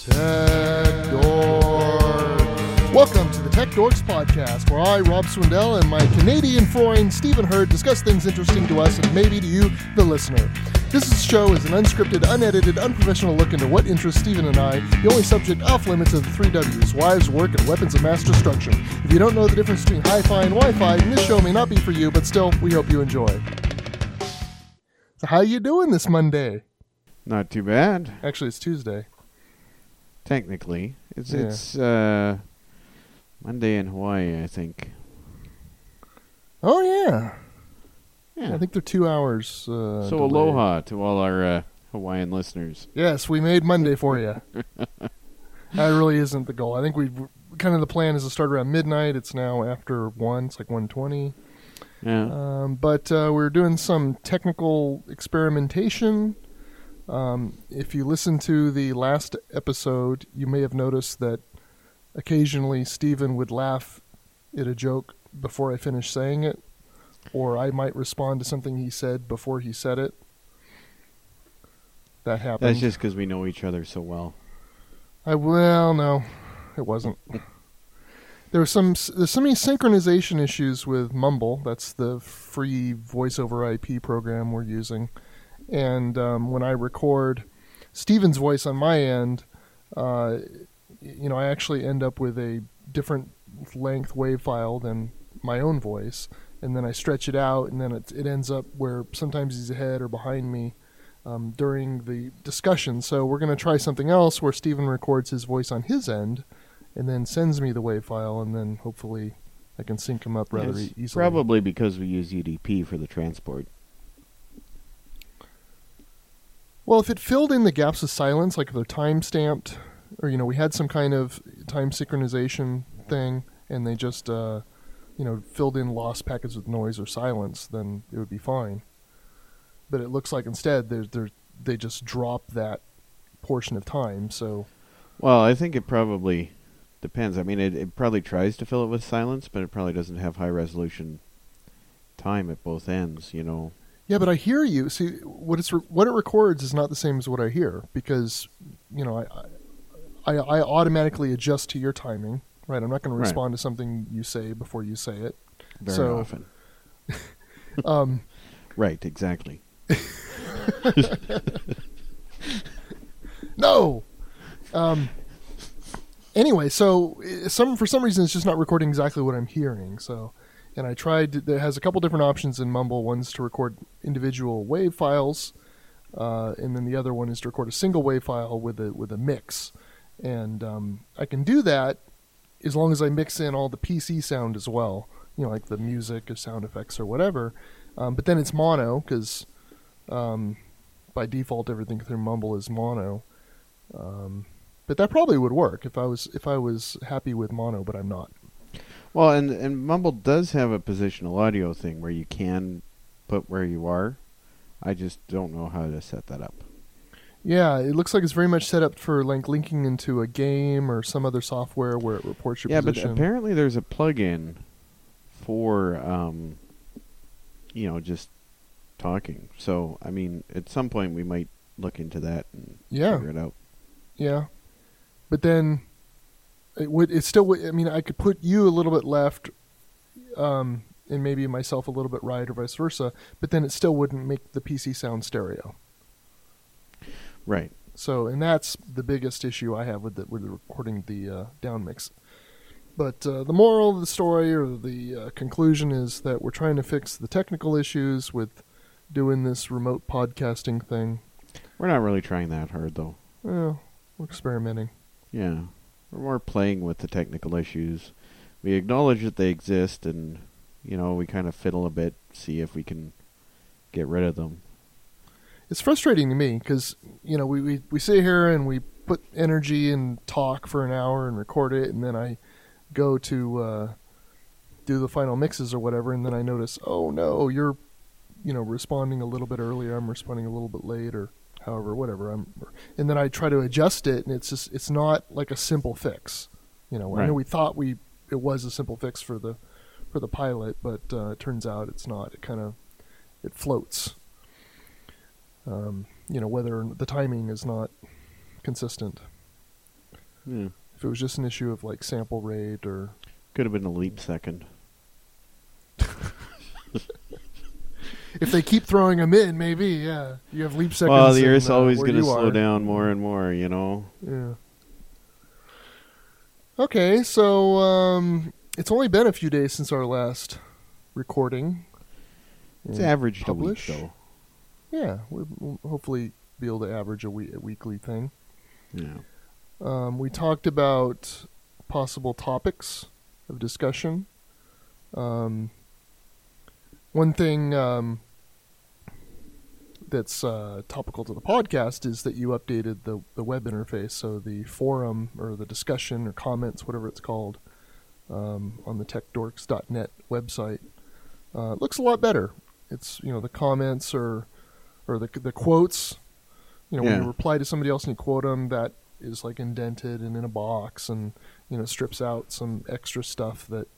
Tech Dorks. Welcome to the Tech Dorks podcast, where I, Rob Swindell, and my Canadian friend Stephen Hurd discuss things interesting to us and maybe to you, the listener. This show is an unscripted, unedited, unprofessional look into what interests Stephen and I, the only subject off limits of the three W's wives, work, and weapons of mass destruction. If you don't know the difference between hi fi and Wi Fi, this show may not be for you, but still, we hope you enjoy. So, how are you doing this Monday? Not too bad. Actually, it's Tuesday. Technically, it's Yeah. it's uh, Monday in Hawaii, I think. Oh, yeah. Yeah. I think they're two hours. Uh, so delayed. aloha to all our uh, Hawaiian listeners. Yes, we made Monday for you. that really isn't the goal. I think we kind of the plan is to start around midnight. It's now after one. It's like one twenty. Yeah. Um, but uh, we're doing some technical experimentation. Um, if you listen to the last episode, you may have noticed that occasionally Stephen would laugh at a joke before I finished saying it, or I might respond to something he said before he said it. That happened. That's just because we know each other so well. I well, no, it wasn't. There was some there's so many synchronization issues with Mumble. That's the free voice over IP program we're using, and um, when I record Stephen's voice on my end, uh, you know, I actually end up with a different length wave file than my own voice, and then I stretch it out, and then it, it ends up where sometimes he's ahead or behind me, um, during the discussion. So we're going to try something else where Stephen records his voice on his end and then sends me the wave file, and then hopefully I can sync him up rather Yes, easily. Probably because we use UDP for the transport. Well, if it filled in the gaps of silence, like if they're time stamped, or you know, we had some kind of time synchronization thing, and they just uh, you know filled in lost packets with noise or silence, then it would be fine. But it looks like instead they're, they're, they just drop that portion of time. So Well, I think it probably depends. I mean, it, it probably tries to fill it with silence, but it probably doesn't have high resolution time at both ends. You know. Yeah, but I hear you. See, what it's re- what it records is not the same as what I hear because you know I I, I automatically adjust to your timing. Right, I'm not going to respond to something you say before you say it. Very So- often. Um, Right. Exactly. no. Um, anyway, so uh, some for some reason it's just not recording exactly what I'm hearing. So, and I tried. There has a couple different options in Mumble. One's to record individual wave files, uh, and then the other one is to record a single wave file with a with a mix. And um, I can do that as long as I mix in all the PC sound as well. You know, like the music or sound effects or whatever. Um, but then it's mono because um, by default everything through Mumble is mono. Um, but that probably would work if I was if I was happy with mono, but I'm not. Well, and and Mumble does have a positional audio thing where you can put where you are. I just don't know how to set that up. Yeah, it looks like it's very much set up for like linking into a game or some other software where it reports your position. yeah, position. but apparently there's a plug-in for um, you know, just talking. So, I mean, at some point we might look into that and Yeah. figure it out. Yeah, but then it would. It still would. I mean, I could put you a little bit left, um, and maybe myself a little bit right, or vice versa. But then it still wouldn't make the PC sound stereo. Right. So, and that's the biggest issue I have with the, with the recording the uh, down mix. But uh, the moral of the story or the uh, conclusion is that we're trying to fix the technical issues with doing this remote podcasting thing. We're not really trying that hard though. Well, we're experimenting. Yeah. We're more playing with the technical issues. We acknowledge that they exist and you know, we kind of fiddle a bit, see if we can get rid of them. It's frustrating to me because you know we, we we sit here and we put energy and talk for an hour and record it, and then I go to uh, do the final mixes or whatever, and then I notice, oh no, you're you know responding a little bit earlier, I'm responding a little bit late, or however, whatever. I'm, and then I try to adjust it, and it's just it's not like a simple fix. You know, I know we thought we it was a simple fix for the for the pilot, but uh, it turns out it's not. It kind of it floats. Um, you know, whether the timing is not consistent. Yeah. If it was just an issue of like sample rate or Could have been a leap second. if they keep throwing them in, maybe yeah, you have leap seconds. well, the in, Earth's uh, always going to slow are. down more and more, you know? Yeah. Okay, so um, it's only been a few days since our last recording. It's And averaged publish. a week, though. Yeah, we'll, hopefully be able to average a, a weekly thing. Yeah. Um, we talked about possible topics of discussion. Um, one thing um, that's uh, topical to the podcast is that you updated the, the web interface, so the forum or the discussion or comments, whatever it's called, um, on the techdorks.net website. Uh, looks a lot better. It's you know the comments or or the the quotes. You know when you reply to somebody else and you quote them, that is like indented and in a box, and you know strips out some extra stuff that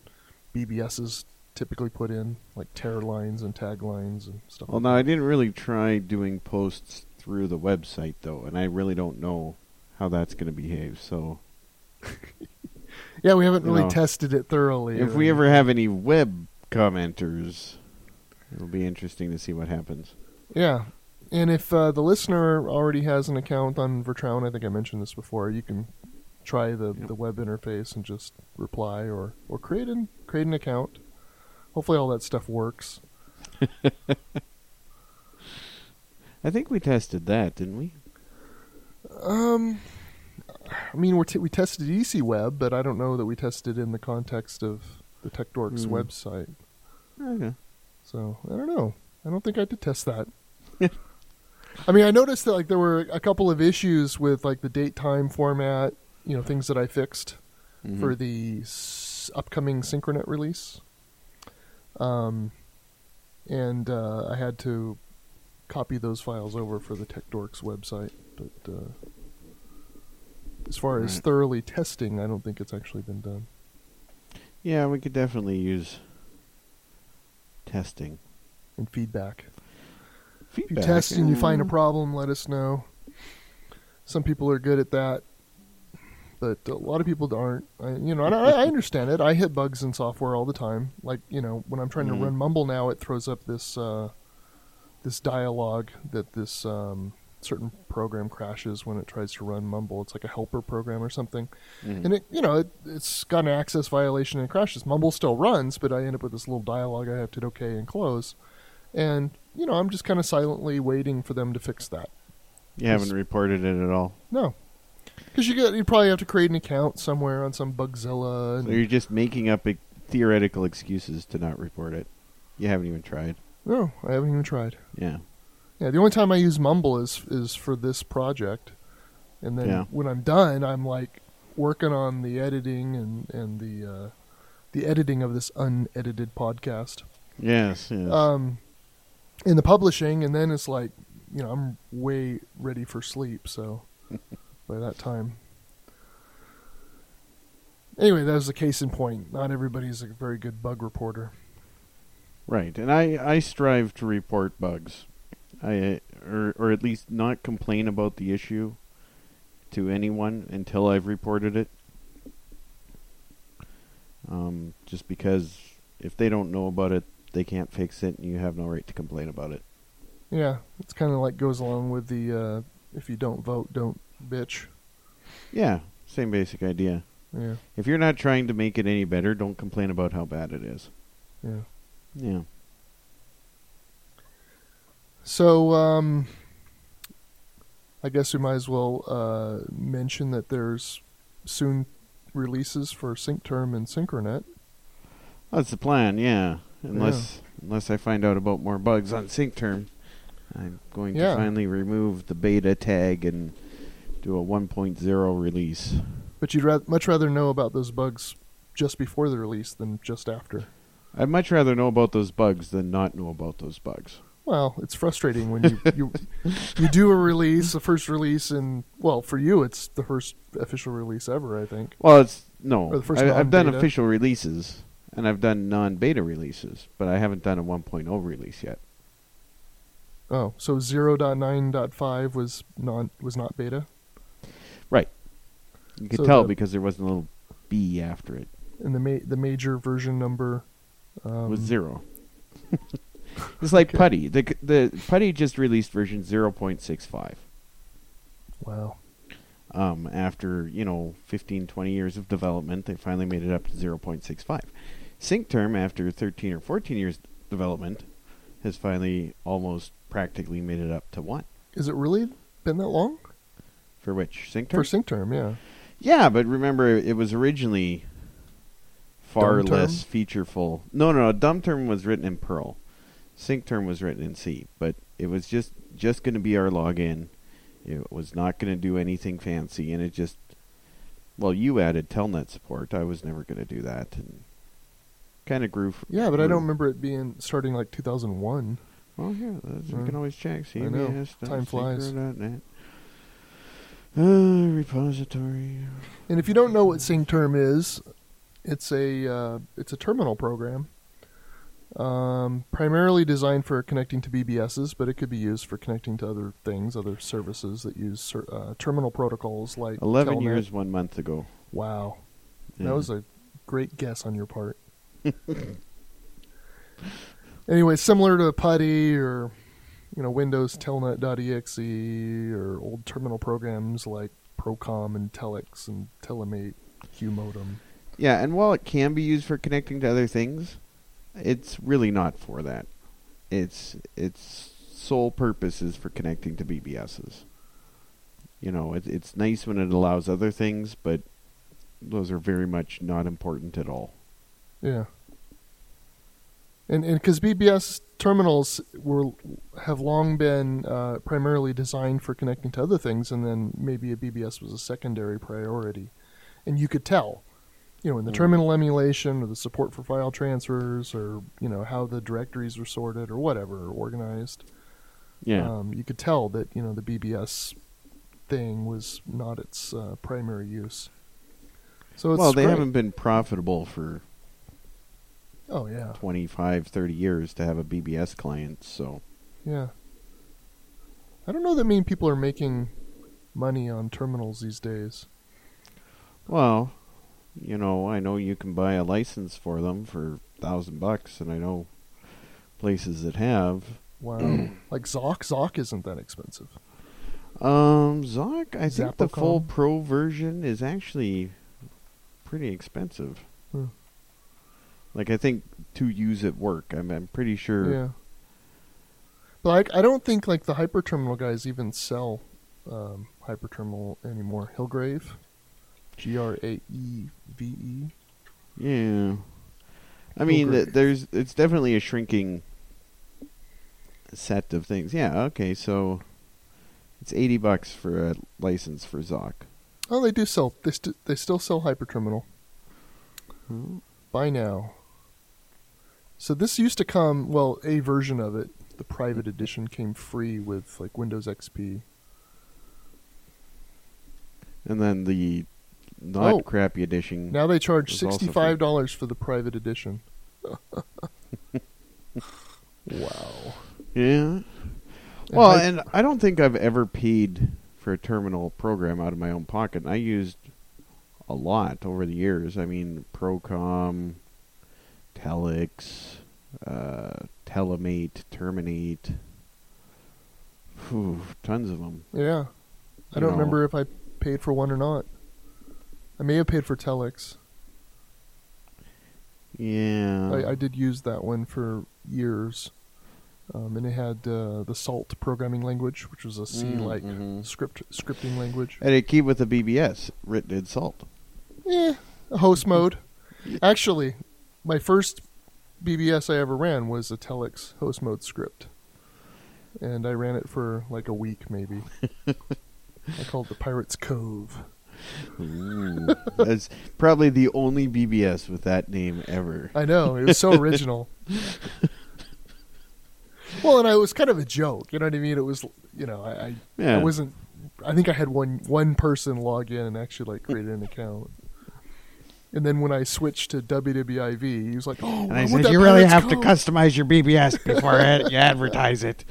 BBSs typically put in, like tear lines and tag lines and stuff. Well, like no, that. I didn't really try doing posts through the website, though, and I really don't know how that's going to behave. So Yeah, we haven't you really know, tested it thoroughly. if we ever have any web commenters, it'll be interesting to see what happens. Yeah. And if uh, the listener already has an account on Vertrauen, I think I mentioned this before, you can try the, Yep. the web interface and just reply or, or create an create an account. Hopefully all that stuff works. I think we tested that, didn't we? Um I mean we're t- we tested ecWeb, but I don't know that we tested in the context of the TechDorks Hmm. website. Okay. So I don't know. I don't think I did test that. I mean, I noticed that like there were a couple of issues with like the date time format, you know, things that I fixed Mhm. for the s- upcoming Synchronet release. Um, and uh, I had to copy those files over for the TechDorks website, but uh, as far as thoroughly testing, I don't think it's actually been done. Yeah, we could definitely use testing. And feedback. If you test and you find a eh, problem, let us know. Some people are good at that, but a lot of people aren't. I, you know, and I, I understand it. I hit bugs in software all the time. Like you know, when I'm trying Mhm. to run Mumble now, it throws up this uh, this dialogue that this um, certain program crashes when it tries to run Mumble. It's like a helper program or something, mhm. and it you know it, it's got an access violation and it crashes. Mumble still runs, but I end up with this little dialogue I have to hit OK and close, and you know I'm just kind of silently waiting for them to fix that. you haven't reported it at all. No, because you you probably have to create an account somewhere on some Bugzilla. And, So you're just making up e- theoretical excuses to not report it. You haven't even tried. no, I haven't even tried. Yeah. Yeah, the only time I use Mumble is is for this project, and then Yeah. when I'm done, I'm like working on the editing and and the uh, the editing of this unedited podcast. Yes. Yes. Um, in the publishing, and then it's like you know I'm way ready for sleep. So by that time. Anyway, that was the case in point. Not everybody's a very good bug reporter. Right, and I, I strive to report bugs, I or or at least not complain about the issue to anyone until I've reported it. Um, just because if they don't know about it, they can't fix it, and you have no right to complain about it. Yeah, it's kind of like goes along with the uh, if you don't vote, don't bitch. Yeah, same basic idea. Yeah, If you're not trying to make it any better, don't complain about how bad it is. yeah. Yeah. So, um, I guess we might as well uh, mention that there's soon releases for SyncTerm and Synchronet. That's the plan, yeah. Unless unless I find out about more bugs on SyncTerm, I'm going Yeah. to finally remove the beta tag and do a 1.0 release. But you'd ra- much rather know about those bugs just before the release than just after. I'd much rather know about those bugs than not know about those bugs. Well, it's frustrating when you you, you do a release, the first release, and well, for you, it's the first official release ever, I think. Well, it's no. Or the first I, I've done official releases and I've done non-beta releases, but I haven't done a 1.0 release yet. Oh, so 0.9.5 was non was not beta. Right. You could So tell the- because there wasn't a little B after it. And the ma- the major version number um, was zero. it's like. Putty. The c- the Putty just released version zero point six five. Wow. Um, after you know 15, 20 years of development, they finally made it up to zero point six five. Sync term after thirteen or fourteen years development has finally almost practically made it up to one. Is it really been that long For which sync term? for sync term? Yeah. Yeah, but remember, it was originally far Dumb term? less featureful. No, no, no. Dumb term was written in Perl. Sync term was written in C, but it was just just going to be rlogin. It was not going to do anything fancy, and it just well, you added Telnet support. I was never going to do that, and kind of grew. F- Yeah, but I don't remember it being starting like 2001. Oh yeah, that's, we Uh, can always check. I know. Time flies. synchro dot net. Uh, repository. And if you don't know what sync term is, it's a uh, it's a terminal program, um, primarily designed for connecting to BBSs, but it could be used for connecting to other things, other services that use cer- uh, terminal protocols like Eleven Telnet. years, one month ago. Wow, Yeah. that was a great guess on your part. anyway, similar to Putty or you know Windows Telnet.exe or old terminal programs like Procomm and Telix and Telemate, QModem. Yeah, and while it can be used for connecting to other things, it's really not for that. Its its sole purpose is for connecting to BBSs. You know, it, it's nice when it allows other things, but those are very much not important at all. Yeah. And and because BBS terminals were have long been uh, primarily designed for connecting to other things, and then maybe a BBS was a secondary priority, and you could tell, you know, in the Mm. terminal emulation or the support for file transfers, or you know how the directories were sorted or whatever or organized. Yeah, Um, you could tell that you know the BBS thing was not its uh, primary use. So it's well, they great. haven't been profitable for Oh yeah, 25, 30 years to have a BBS client, so Yeah. I don't know that many people are making money on terminals these days. well, you know, I know you can buy a license for them for thousand bucks, and I know places that have. Wow. like Zoc, Zoc isn't that expensive. Um, Zoc, I think the full pro version is actually pretty expensive. Hmm. Like I think to use at work, I'm, I'm pretty sure. Yeah. But like, I don't think like the hyperterminal guys even sell um, hyperterminal anymore. Hilgraeve, G R A E V E. Yeah. I mean, th- there's it's definitely a shrinking set of things. Yeah. Okay. So it's eighty bucks for a license for Zoc. Oh, they do sell. They st- they still sell hyperterminal. Hmm. Buy now. So this used to come. Well, a version of it, the private edition, came free with like Windows XP. And then the not Oh. crappy edition. Now they charge It's also free. sixty-five dollars for the private edition. wow. Yeah. And Well, hy- and I don't think I've ever paid for a terminal program out of my own pocket. I used a lot over the years. I mean, Procomm, Telix, uh, Telemate, Terminate. Whew, tons of them. yeah, I You don't know. remember if I paid for one or not. I may have paid for Telix. Yeah. I, I did use that one for years, um, and it had uh, the Salt programming language, which was a C-like Mhm. script scripting language. And it came with a BBS written in Salt. Yeah, a host mode. Actually, my first BBS I ever ran was a Telix host mode script, and I ran it for like a week maybe. I called it the Pirates Cove. Ooh, that's probably the only BBS with that name ever. I know it was so original. well, and I was kind of a joke. You know what I mean? It was, you know, I, I, Yeah. I wasn't. I think I had one one person log in and actually like create an account. And then when I switched to WWIV, he was like, "Oh, And I said, you really have to customize your BBS before ad- you advertise it.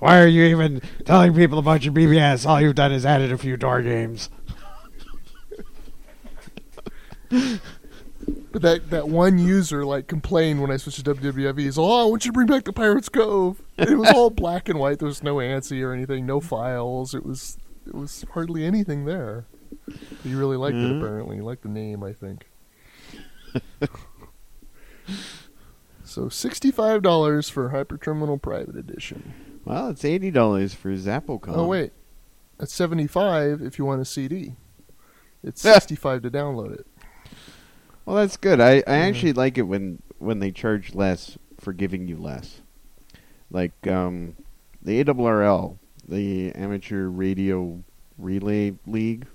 Why are you even telling people about your BBS? All you've done is added a few door games. But that, that one user like complained when I switched to WWIV. He's oh, I want you to bring back the Pirates Cove. And it was all black and white. There was no ANSI or anything, no files. It was it was hardly anything there. He really liked it. Mhm. Apparently, he liked the name. I think. so sixty-five dollars for Hyperterminal Private Edition. Well, it's eighty dollars for Zappocom. Oh wait, it's seventy-five if you want a CD. It's sixty-five to download it. Well, that's good. I, I actually like it when when they charge less for giving you less. Like um, the ARRL, the Amateur Radio Relay League,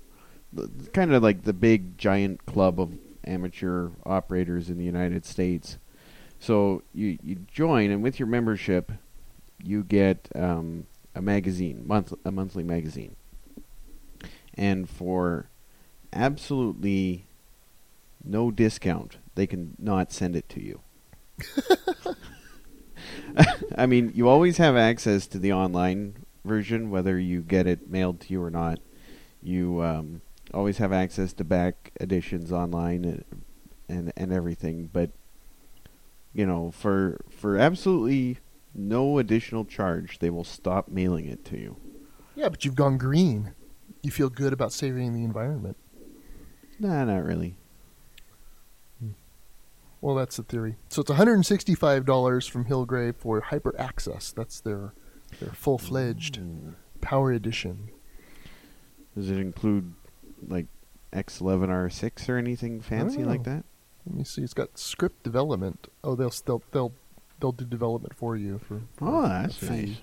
kind of like the big giant club of amateur operators in the United States. So you you join, and with your membership, you get um, a magazine, month a monthly magazine, and for absolutely no discount, they can not send it to you. I mean, you always have access to the online version, whether you get it mailed to you or not. You um, always have access to back editions online and, and and everything. But you know, for for absolutely no additional charge, they will stop mailing it to you. Yeah, but you've gone green. You feel good about saving the environment. Nah, not really. Well, that's the theory. So it's $165 from Hilgraeve for Hyper Access. That's their their full-fledged mm. Power Edition. Does it include like X11R6 or anything fancy Oh. like that? Let me see. It's got script development. Oh, they'll they'll they'll they'll do development for you for. for Oh, that's nice.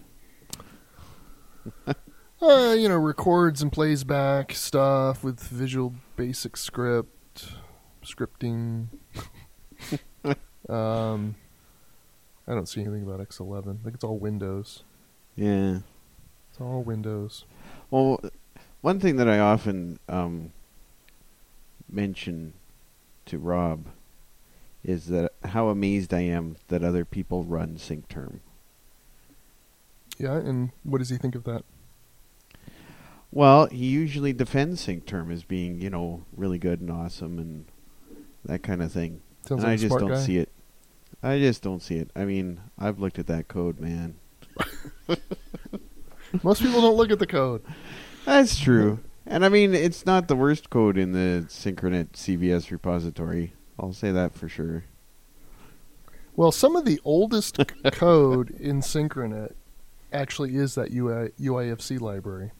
Uh, you know, records and plays back stuff with Visual Basic Script, scripting. um, I don't see anything about X11. I think it's all Windows. Yeah. It's all Windows. Well, one thing that I often um, mention to Rob is that how amazed I am that other people run SyncTerm. Yeah, and what does he think of that? Well, he usually defends SyncTerm as being, you know, really good and awesome and that kind of thing. Sounds and like I just don't guy. see it. I just don't see it. I mean, I've looked at that code, man. Most people don't look at the code. That's true. And I mean, it's not the worst code in the Synchronet CVS repository. I'll say that for sure. Well, some of the oldest code in Synchronet actually is that UI, UIFC library,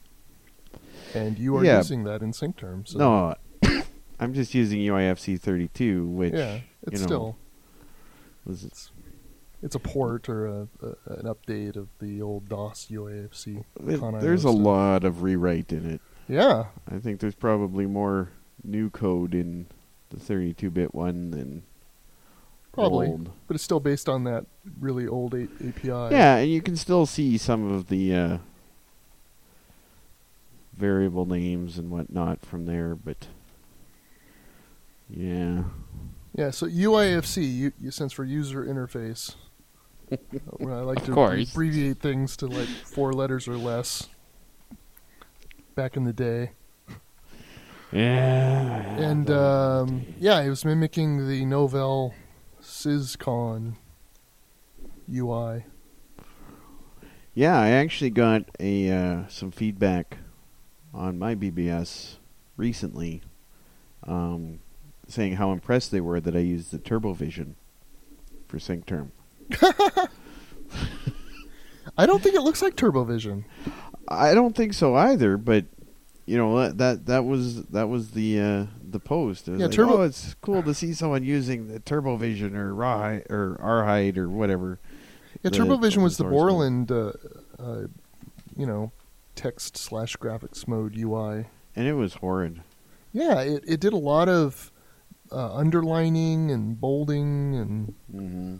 and you are Yeah. using that in SyncTerm. So No, I'm just using UIFC 32, which yeah, it's you know, still was it's a port or a, a, an update of the old DOS UIFC. it- there's a lot of rewrite in it. Yeah, I think there's probably more new code in the 32-bit one than probably, old. but it's still based on that really old a- API. Yeah, and you can still see some of the uh, variable names and whatnot from there, but yeah. Yeah, so UIFC, you, you stands for user interface. I like Of to course. abbreviate things to like four letters or less. Back in the day, Yeah. and um, yeah, it was mimicking the Novell SysCon UI. Yeah, I actually got a uh, some feedback on my BBS recently, um, saying how impressed they were that I used the TurboVision for SyncTerm. I don't think it looks like TurboVision. I don't think so either, but you know that that, that was that was the uh, the post. It was Yeah, like, Turbo- oh, it's cool to see someone using the TurboVision or Rawhide or Rhide or whatever. Yeah, the TurboVision was the open source one. Borland, uh, uh, you know, text slash graphics mode UI. and it was horrid. Yeah, it, it did a lot of uh, underlining and bolding and hmm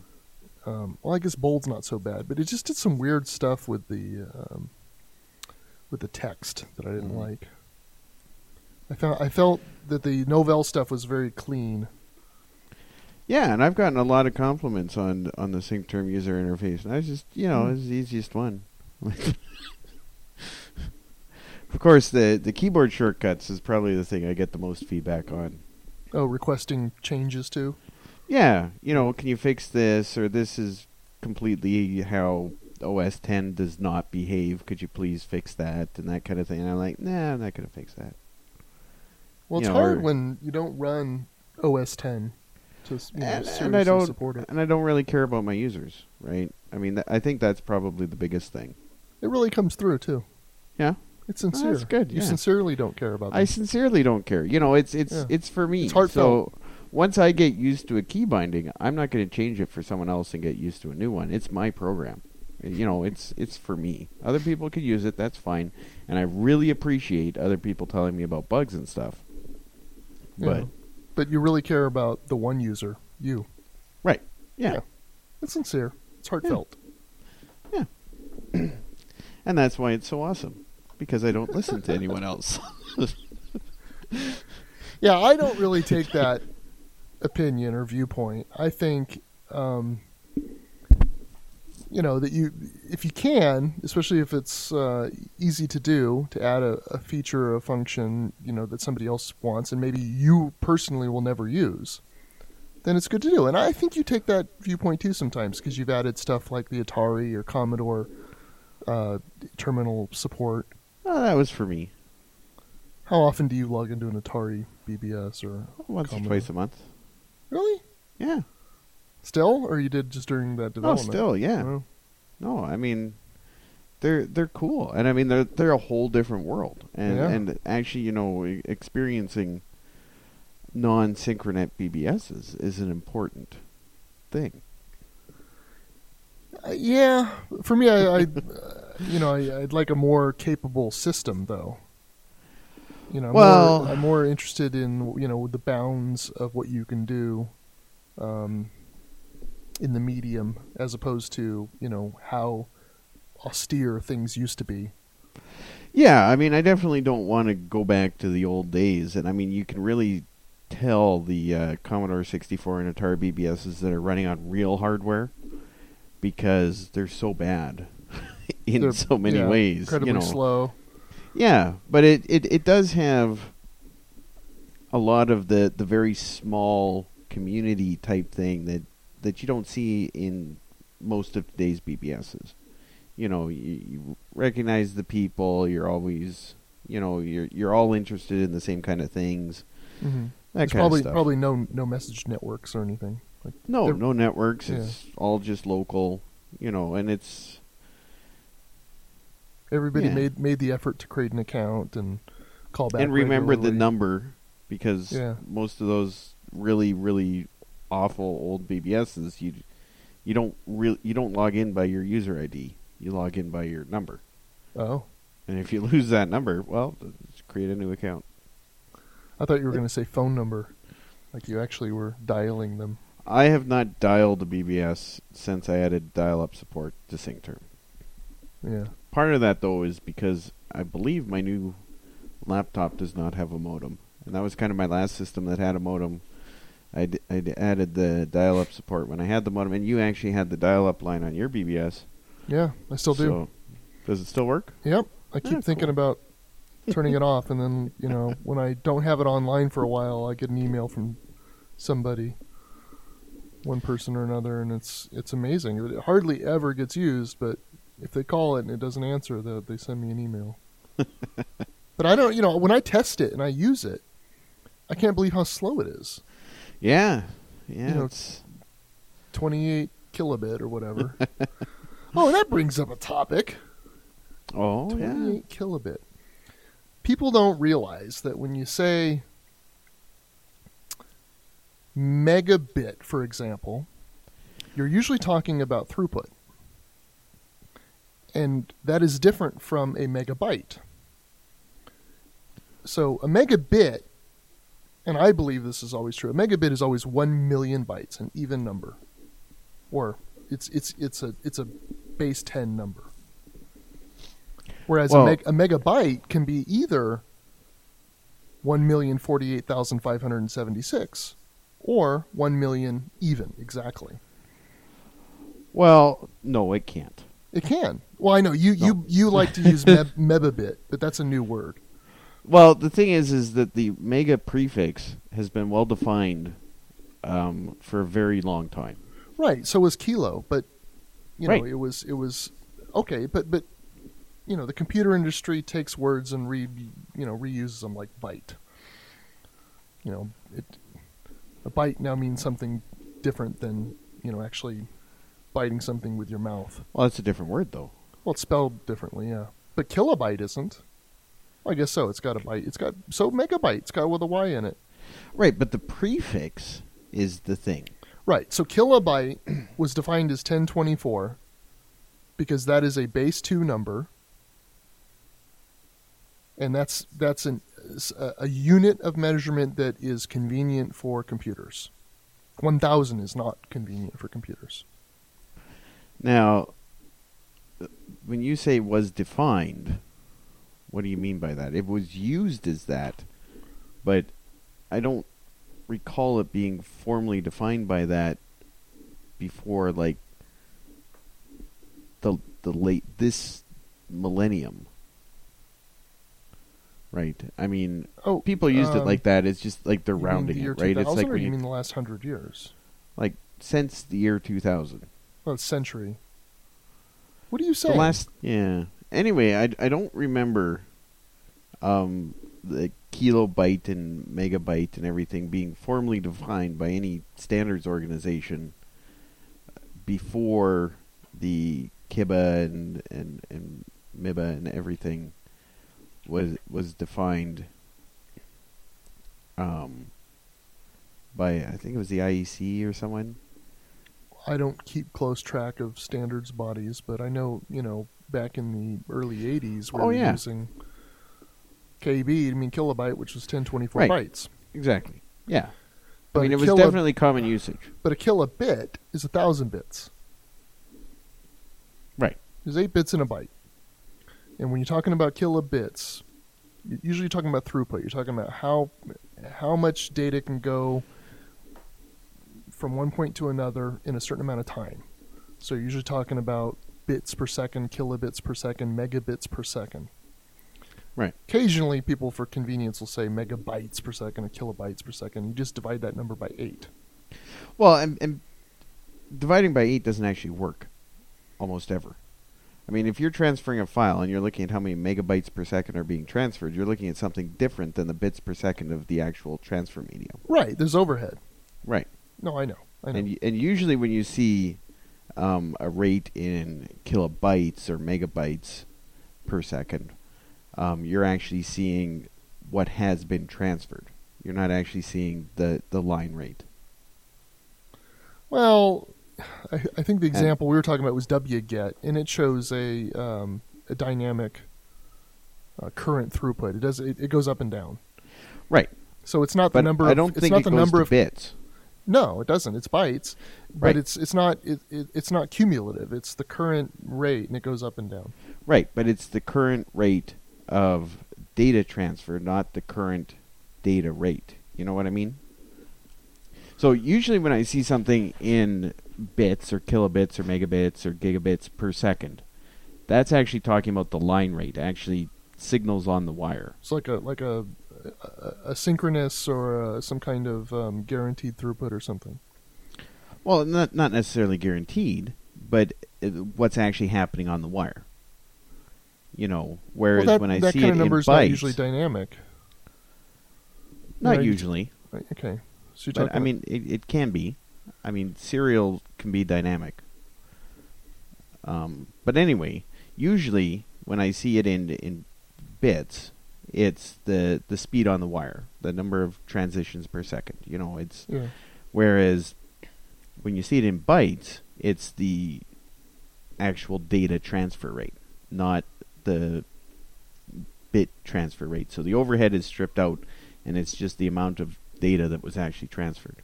um, well, I guess bold's not so bad, but it just did some weird stuff with the um, with the text that I didn't Mhm. like. I found I felt that the Novell stuff was very clean. Yeah, and I've gotten a lot of compliments on on the sync term user interface, and I was just you know Hmm. it's the easiest one. of course, the the keyboard shortcuts is probably the thing I get the most feedback on. Oh, requesting changes to. Yeah, you know, can you fix this or this is completely how OS 10 does not behave. Could you please fix that and that kind of thing? And I'm like, nah, I'm not going to fix that. Well, it's know, hard or- when you don't run OS 10 to you know, and, and I don't support it. and I don't really care about my users, right? I mean, th- I think that's probably the biggest thing. It really comes through too. Yeah. It's Oh, sincere. that's good, You yeah. sincerely don't care about. I sincerely don't care. You know, it's it's Yeah. it's for me. It's heartfelt. So once I get used to a key binding, I'm not going to change it for someone else and get used to a new one. It's my program. You know, it's it's for me. Other people can use it. That's fine. And I really appreciate other people telling me about bugs and stuff. You But but you really care about the one user, you. right, yeah. Yeah. It's sincere. It's heartfelt. Yeah. And that's why it's so awesome because I don't listen to anyone else. Yeah, I don't really take that opinion or viewpoint. I think, um, you know, that you, if you can, especially if it's uh, easy to do, to add a, a feature or a function, you know, that somebody else wants and maybe you personally will never use, then it's good to do. And I think you take that viewpoint too sometimes because you've added stuff like the Atari or Commodore uh, terminal support. oh, that was for me. How often do you log into an Atari BBS or Once Commodore. or twice a month. Really? Yeah. Still, or you did just during that development? Oh, development? still, yeah. Oh. No, I mean, they're they're cool, and I mean they're they're a whole different world, and Yeah. and actually, you know, e- experiencing non-Synchronet BBSs is, is an important thing. Uh, yeah, for me, I, I uh, you know, I, I'd like a more capable system, though. You know, I'm Well- more, I'm more interested in you know the bounds of what you can do, um, in the medium as opposed to you know how austere things used to be. Yeah, I mean, I definitely don't want to go back to the old days, and I mean, you can really tell the uh, Commodore 64 and Atari BBSs that are running on real hardware because they're so bad in They're- so many yeah, ways. incredibly you know. slow. Yeah, but it, it, it does have a lot of the, the very small community type thing that, that you don't see in most of today's BBSs. You know, you, you recognize the people. You're always, you know, you're you're all interested in the same kind of things. Mm-hmm. That There's kind probably of stuff. probably no no message networks or anything. Like no, no networks. yeah. It's all just local. You know, and it's everybody Yeah. made made the effort to create an account and call back. and remember the number because Yeah. most of those really really awful old BBSs you you don't really you don't log in by your user ID you log in by your number Oh, and if you lose that number well create a new account I thought you were going to say phone number, like you actually were dialing them. I have not dialed a BBS since I added dial-up support to SyncTerm Yeah. Part of that though is because I believe my new laptop does not have a modem, and that was kind of my last system that had a modem. I d- I d- added the dial-up support when I had the modem, and you actually had the dial-up line on your BBS. Yeah, I still do. So, does it still work? Yep. I keep Ah, thinking cool. about turning it off, and then you know when I don't have it online for a while, I get an email from somebody, one person or another, and it's it's amazing. It hardly ever gets used, but if they call it and it doesn't answer, they they send me an email. but I don't, you know, when I test it and I use it, I can't believe how slow it is. Yeah, yeah. You know, it's 28 kilobit or whatever. oh, that brings up a topic. oh yeah. 28 kilobit. People don't realize that when you say megabit, for example, you're usually talking about throughput. And that is different from a megabyte. So a megabit, and I believe this is always true, a megabit is always 1 million bytes, an even number. Or it's it's it's a it's a base 10 number. Whereas Well- a, meg- a megabyte can be either 1,048,576 or 1 million even, exactly. Well, no, it can't. It can. Well, I know you, No. you, you like to use meb- megabit, but that's a new word. Well, the thing is, is that the mega prefix has been well defined um, for a very long time. Right. So was kilo, but you know, Right. it was it was okay, but but you know, the computer industry takes words and re you know reuses them like byte. You know, it a byte now means something different than you know actually biting something with your mouth. Well, that's a different word, though. Well, it's spelled differently, yeah. But kilobyte isn't. Well, I guess so. It's got a byte. It's got so megabyte. It's got with a y in it. Right, but the prefix is the thing. Right. So kilobyte was defined as 1024 because that is a base 2 number. And that's that's an, a, a unit of measurement that is convenient for computers. 1000 is not convenient for computers. Now, when you say was defined, what do you mean by that? It was used as that, but I don't recall it being formally defined by that before like the the late this millennium. Right. I mean, Oh, people used it um, like that. It's just like they're rounding the it, right? It's like you mean the last 100 years? like since the year 2000. Well, it's century. What do you say? The last, yeah. Anyway, I, I don't remember um, the kilobyte and megabyte and everything being formally defined by any standards organization before the kibi and and and mebi and everything was was defined um, by I think it was the IEC or someone. I don't keep close track of standards bodies, but I know, you know, back in the early 80s, we Oh, were yeah. using KB, I mean kilobyte, which was 1024 Right. bytes. Exactly. Yeah. But I mean, it was definitely common usage. But a kilobit is a thousand bits. Right. There's eight bits in a byte. And when you're talking about kilobits, you're usually talking about throughput. You're talking about how how much data can go from one point to another in a certain amount of time. So you're usually talking about bits per second, kilobits per second, megabits per second. Right. Occasionally, people for convenience will say megabytes per second or kilobytes per second. You just divide that number by eight. Well, and, and dividing by eight doesn't actually work almost ever. I mean, if you're transferring a file and you're looking at how many megabytes per second are being transferred, you're looking at something different than the bits per second of the actual transfer medium. Right. There's overhead. Right. No, I know. I know. And and usually when you see um, a rate in kilobytes or megabytes per second, um, you're actually seeing what has been transferred. You're not actually seeing the, the line rate. Well, I, I think the example we were talking about was wget, and it shows a um, a dynamic uh, current throughput. It does it, it goes up and down. Right. So it's not But the number. I don't it's think not it the goes number to of bits. No, it doesn't. It's bytes, but Right. it's it's not it, it, it's not cumulative. It's the current rate, and it goes up and down. Right, but it's the current rate of data transfer, not the current data rate. You know what I mean? So usually when I see something in bits or kilobits or megabits or gigabits per second, that's actually talking about the line rate, actually signals on the wire. It's like a like a a, a synchronous or a, some kind of um, guaranteed throughput or something. Well, not not necessarily guaranteed, but uh, what's actually happening on the wire. You know, whereas well, that, when I that see kind it of number in is not usually dynamic. not Right. usually. Right, Okay, so you're But I mean, it, it can be. I mean, serial can be dynamic. Um, but anyway, usually when I see it in in bits, it's the the speed on the wire, the number of transitions per second. You know, it's yeah. whereas when you see it in bytes, it's the actual data transfer rate, not the bit transfer rate. So the overhead is stripped out, and it's just the amount of data that was actually transferred.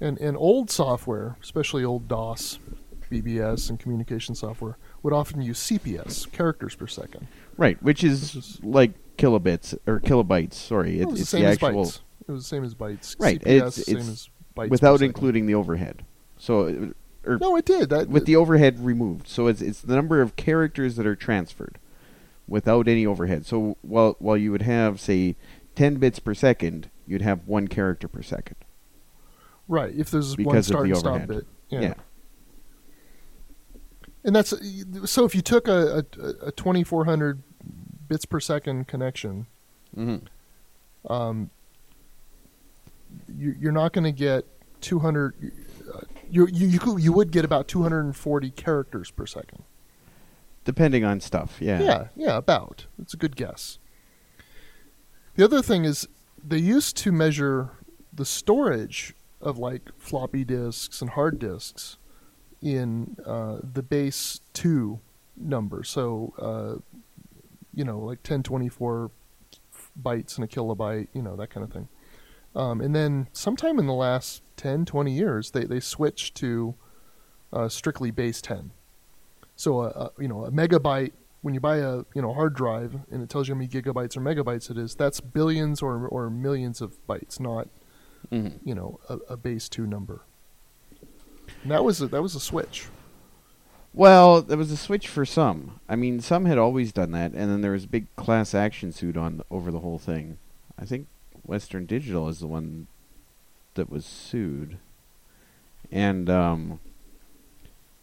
And and old software, especially old DOS, BBS, and communication software, would often use CPS, characters per second. Right, which is, Which is- like kilobits or kilobytes. Sorry, It it, it's the same the as actual bytes. It was the same as bytes. Right, CPS, it's- same it's as bytes. without including the overhead. So, uh, or No, it did. That with the overhead removed. So it's it's the number of characters that are transferred, without any overhead. So while while you would have say 10 bits per second, you'd have one character per second. Right. If there's one Because of start the and stop overhead. bit. Yeah. Yeah. And that's so if you took a, a, a 2400 bits per second connection, Mm-hmm. um, you, you're not going to get 200. Uh, you you you, could, you would get about 240 characters per second. Depending on stuff, yeah. Yeah, yeah, about. It's a good guess. The other thing is they used to measure the storage of like floppy disks and hard disks in uh, the base two number. So, uh, you know, like 1024 bytes and a kilobyte, you know, that kind of thing. Um, and then sometime in the last 10, 20 years, they, they switched to uh, strictly base 10. So, a, a, you know, a megabyte, when you buy a, you know, hard drive and it tells you how many gigabytes or megabytes it is, that's billions or, or millions of bytes, not, Mhm. you know, a, a base 2 number. And that was a, that was a switch. Well, there was a switch for some. I mean, some had always done that, and then there was a big class action suit on over the whole thing. I think Western Digital is the one that was sued, and um,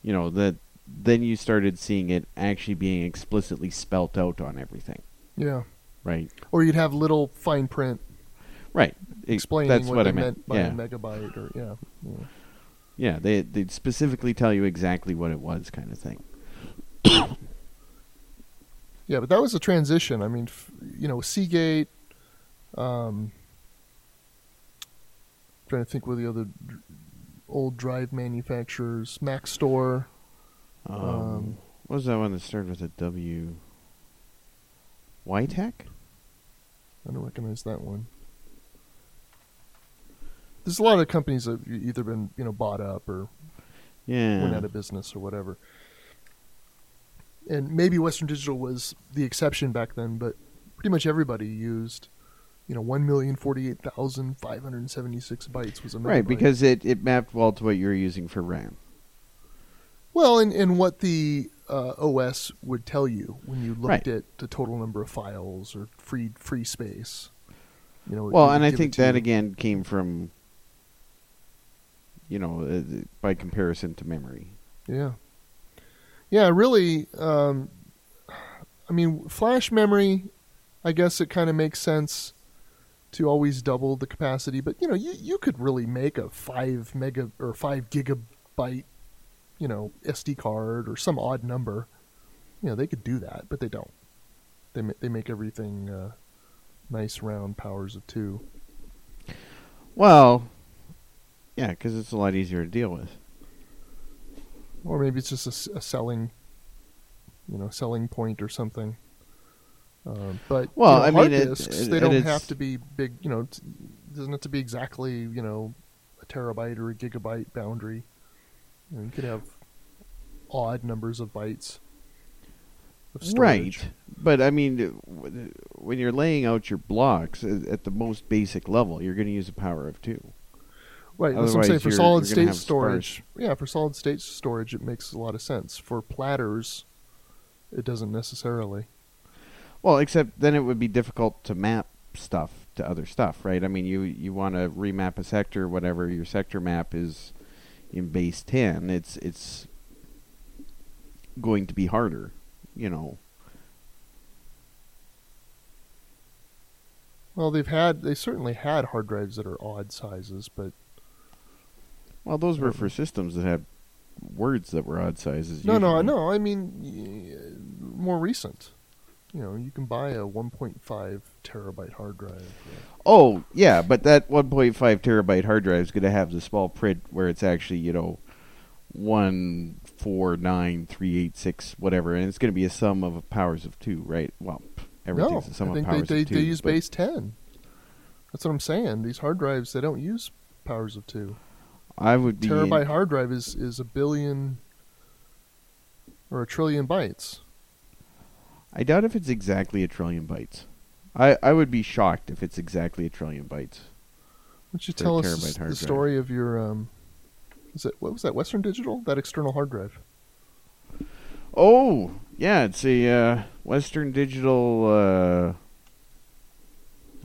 you know that then you started seeing it actually being explicitly spelt out on everything, Yeah. right? Or you'd have little fine print Right. Explaining that's what, what they I meant. by yeah. a megabyte or yeah. yeah. Yeah, they they'd specifically tell you exactly what it was, kind of thing. Yeah, but that was a transition. I mean, f- you know, Seagate. Um, trying to think what the other old drive manufacturers, Maxtor. Um, Um, what was that one that started with a W? YTech? I don't recognize that one. There's a lot of companies that have either been you know bought up or Yeah. went out of business or whatever. And maybe Western Digital was the exception back then, but pretty much everybody used, you know, one million forty-eight thousand five hundred seventy-six bytes was a Right, because it, it mapped well to what you were using for RAM. well, and, and what the uh, OS would tell you when you looked Right. at the total number of files or free free space. You know, Well, and I think that again came from, you know, uh, by comparison to memory. Yeah. Yeah, really. Um, I mean, flash memory, I guess it kind of makes sense to always double the capacity, but you know, you, you could really make a five mega or five gigabyte, you know, SD card or some odd number. You know, they could do that, but they don't. They ma- they make everything uh, nice round powers of two. Well, yeah, because it's a lot easier to deal with. or maybe it's just a selling, you know, selling point or something. Um, but Well, you know, I hard mean, it- disks it- they it don't have to be big. You know, it doesn't have to be exactly you know a terabyte or a gigabyte boundary. You, know, you could have odd numbers of bytes. Of. Right, but I mean, when you're laying out your blocks uh, at the most basic level, you're going to use a power of two. Right. That's what I'm saying. For solid state storage, yeah, for solid state storage, it makes a lot of sense. For platters, it doesn't necessarily. Well, except then it would be difficult to map stuff to other stuff, right? I mean, you you want to remap a sector, whatever your sector map is in base ten. It's it's going to be harder, you know. Well, they've had they certainly had hard drives that are odd sizes, but Well, those were for systems that had words that were odd sizes. no, no, usually. no. I mean, more recent. You know, you can buy a 1.5 terabyte hard drive. Oh, yeah, but that 1.5 terabyte hard drive is going to have the small print where it's actually, you know, one four nine three eight six whatever, and it's going to be a sum of powers of two, right? Well, pff, No, everything's a sum I of think they, powers they, of two. they use base 10. That's what I'm saying. These hard drives, they don't use powers of two. I would be. Terabyte hard drive is, is a billion or a trillion bytes. I doubt if it's exactly a trillion bytes. I I would be shocked if it's exactly a trillion bytes. Why don't you tell us the hard drive. story of your um, is it what was that Western Digital that external hard drive? Oh, yeah, it's a uh, Western Digital. Uh,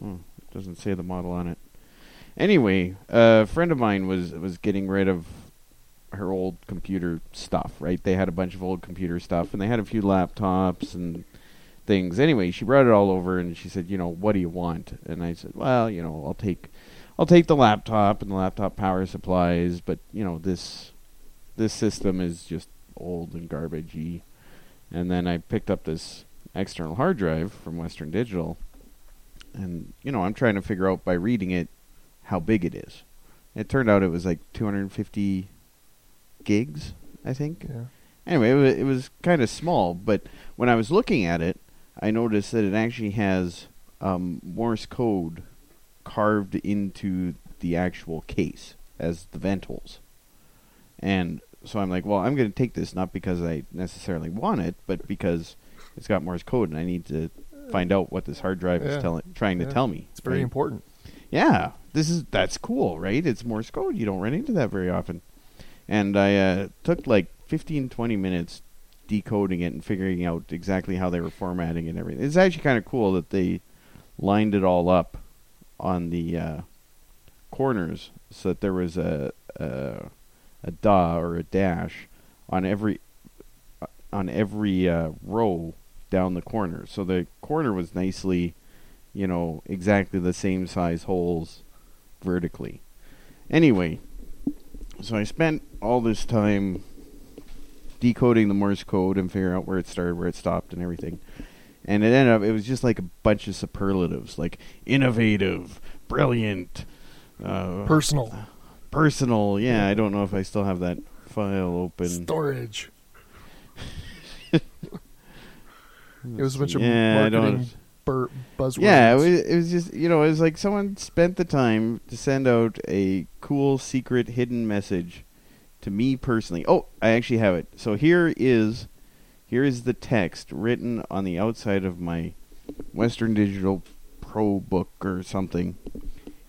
oh, it doesn't say the model on it. Anyway, a friend of mine was was getting rid of her old computer stuff. Right, they had a bunch of old computer stuff, and they had a few laptops and things. Anyway, she brought it all over, and she said, "You know, what do you want?" And I said, "Well, you know, I'll take, I'll take the laptop and the laptop power supplies, but you know, this, this system is just old and garbagey." And then I picked up this external hard drive from Western Digital, and you know, I'm trying to figure out by reading it how big it is. It turned out it was like 250 gigs, I think. Yeah. Anyway, it was, it was kind of small, but when I was looking at it, I noticed that it actually has um, Morse code carved into the actual case as the vent holes. And so I'm like, well, I'm going to take this not because I necessarily want it, but because it's got Morse code and I need to find out what this hard drive Yeah. is telling, trying Yeah. to tell me. It's very right? important. Yeah, this is that's cool, right? It's Morse code. You don't run into that very often. And I uh, took like 15, 20 minutes decoding it and figuring out exactly how they were formatting and everything. It's actually kind of cool that they lined it all up on the uh, corners so that there was a a, a da or a dash on every uh, on every uh, row down the corner. So the corner was nicely you know, exactly the same size holes vertically. Anyway, so I spent all this time decoding the Morse code and figuring out where it started, where it stopped, and everything. And it ended up, it was just like a bunch of superlatives, like innovative, brilliant, uh, Personal personal. Yeah, I don't know if I still have that file open. storage. It was a bunch of yeah, I don't. marketing bur- buzzwords. Yeah, it was, it was just you know it was like someone spent the time to send out a cool secret hidden message to me personally. Oh, I actually have it. So here is here is the text written on the outside of my Western Digital Pro book or something.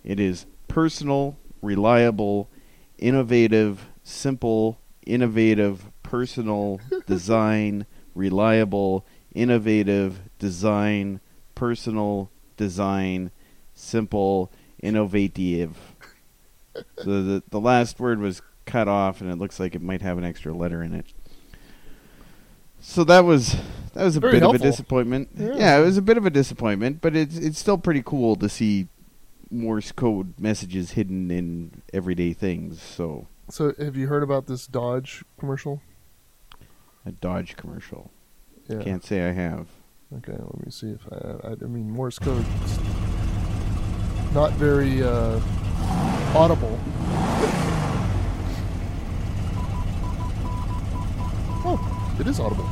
It is personal, reliable, innovative, simple, innovative, personal, design, reliable, innovative, design, personal, design, simple, innovative. so the the last word was cut off, and it looks like it might have an extra letter in it. So that was that was a Very bit of a disappointment. Yeah. Yeah. it was a bit of a disappointment, but it's it's still pretty cool to see Morse code messages hidden in everyday things. So So, have you heard about this Dodge commercial? a Dodge commercial. Yeah. Can't say I have. Okay, let me see if I. I, I mean, Morse code. Not very uh, audible. Oh, it is audible.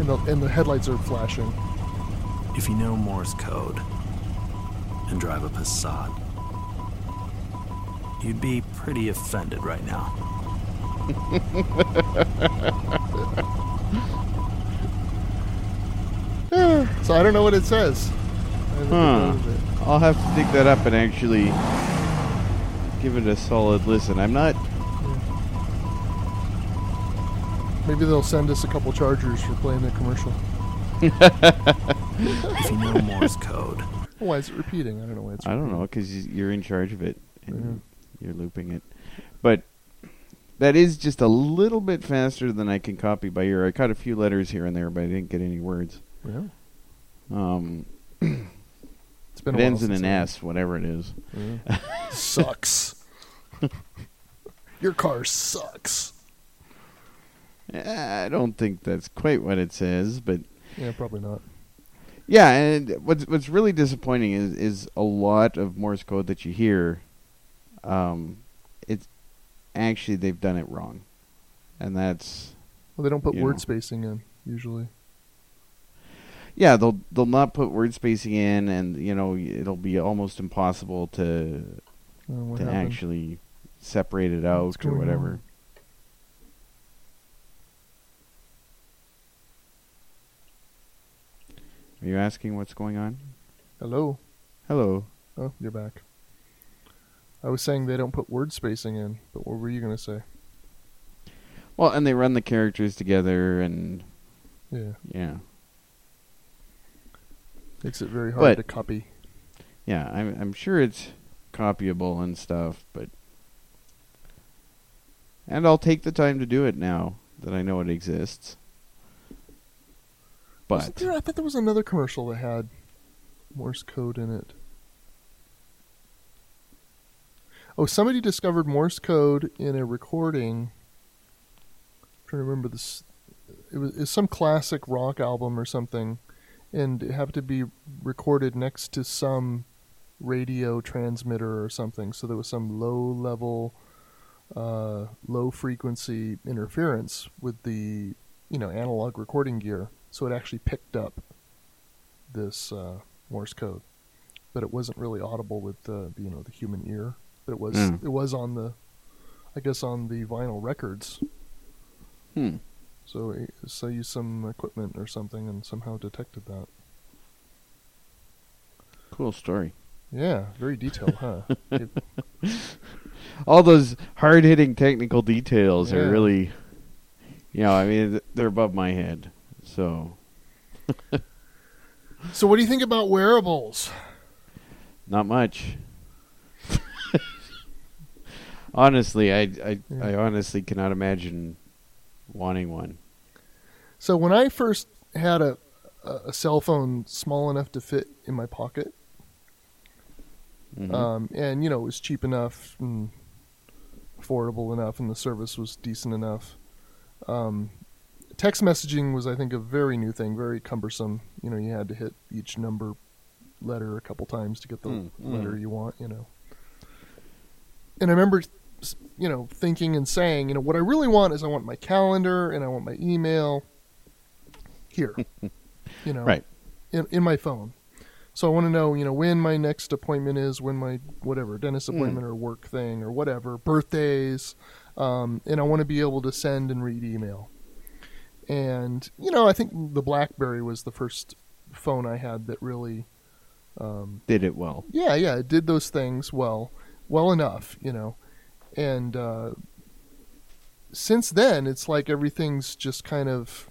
And the, and the headlights are flashing. If you know Morse code and drive a Passat, you'd be pretty offended right now. So I don't know what it says. Huh. It. I'll have to dig that up and actually give it a solid listen. I'm not. Maybe they'll send us a couple chargers for playing the commercial. If you know Morse code, Why is it repeating? I don't know why it's I don't repeating. know because you're in charge of it and you're looping it, but that is just a little bit faster than I can copy by ear. I caught a few letters here and there, but I didn't get any words. Yeah. Um, It's been it a while ends in an S, whatever it is. Yeah. sucks. Your car sucks. I don't think that's quite what it says, but Yeah, probably not. Yeah, and what's what's really disappointing is is a lot of Morse code that you hear. Um, it's actually they've done it wrong, and that's Well, they don't put word know. spacing in usually. Yeah they'll they'll not put word spacing in, and you know it'll be almost impossible to Uh, to happened? actually separate it What's out or whatever. on? Are you asking what's going on? Hello. Hello. Oh, you're back. I was saying they don't put word spacing in, but what were you going to say? Well, and they run the characters together, and Yeah, yeah, makes it very hard But- to copy. yeah. I'm I'm sure it's copyable and stuff, but and I'll take the time to do it now that I know it exists. But there, I thought there was another commercial that had Morse code in it. Oh, somebody discovered Morse code in a recording. I'm trying to remember this. It was, it was some classic rock album or something, and it happened to be recorded next to some radio transmitter or something. So there was some low level, uh, low frequency interference with the you know analog recording gear, so it actually picked up this uh, Morse code, but it wasn't really audible with the you know the human ear. But it was Mm. it was on the, I guess on the vinyl records. hmm. So it- so used some equipment or something and somehow detected that. Cool story. Yeah, very detailed, huh? It- All those hard hitting technical details Yeah. are really, you know, I mean, they're above my head. So so what do you think about wearables? not much. honestly, I I, Yeah. I honestly cannot imagine wanting one. So when I first had a a cell phone small enough to fit in my pocket, Mhm. um, and you know it was cheap enough and affordable enough, and the service was decent enough. Um, text messaging was, I think, a very new thing, very cumbersome. You know, you had to hit each number letter a couple times to get the Mm, mm. letter you want. You know, and I remember, you know, thinking and saying, you know, what I really want is I want my calendar and I want my email here. you know, Right. in, in my phone. So I want to know, you know, when my next appointment is, when my whatever dentist Mm. appointment or work thing or whatever, birthdays, um, and I want to be able to send and read email. And you know, I think the BlackBerry was the first phone I had that really, um, Did it well. yeah, yeah, it did those things well, well enough, you know. And uh, since then, it's like everything's just kind of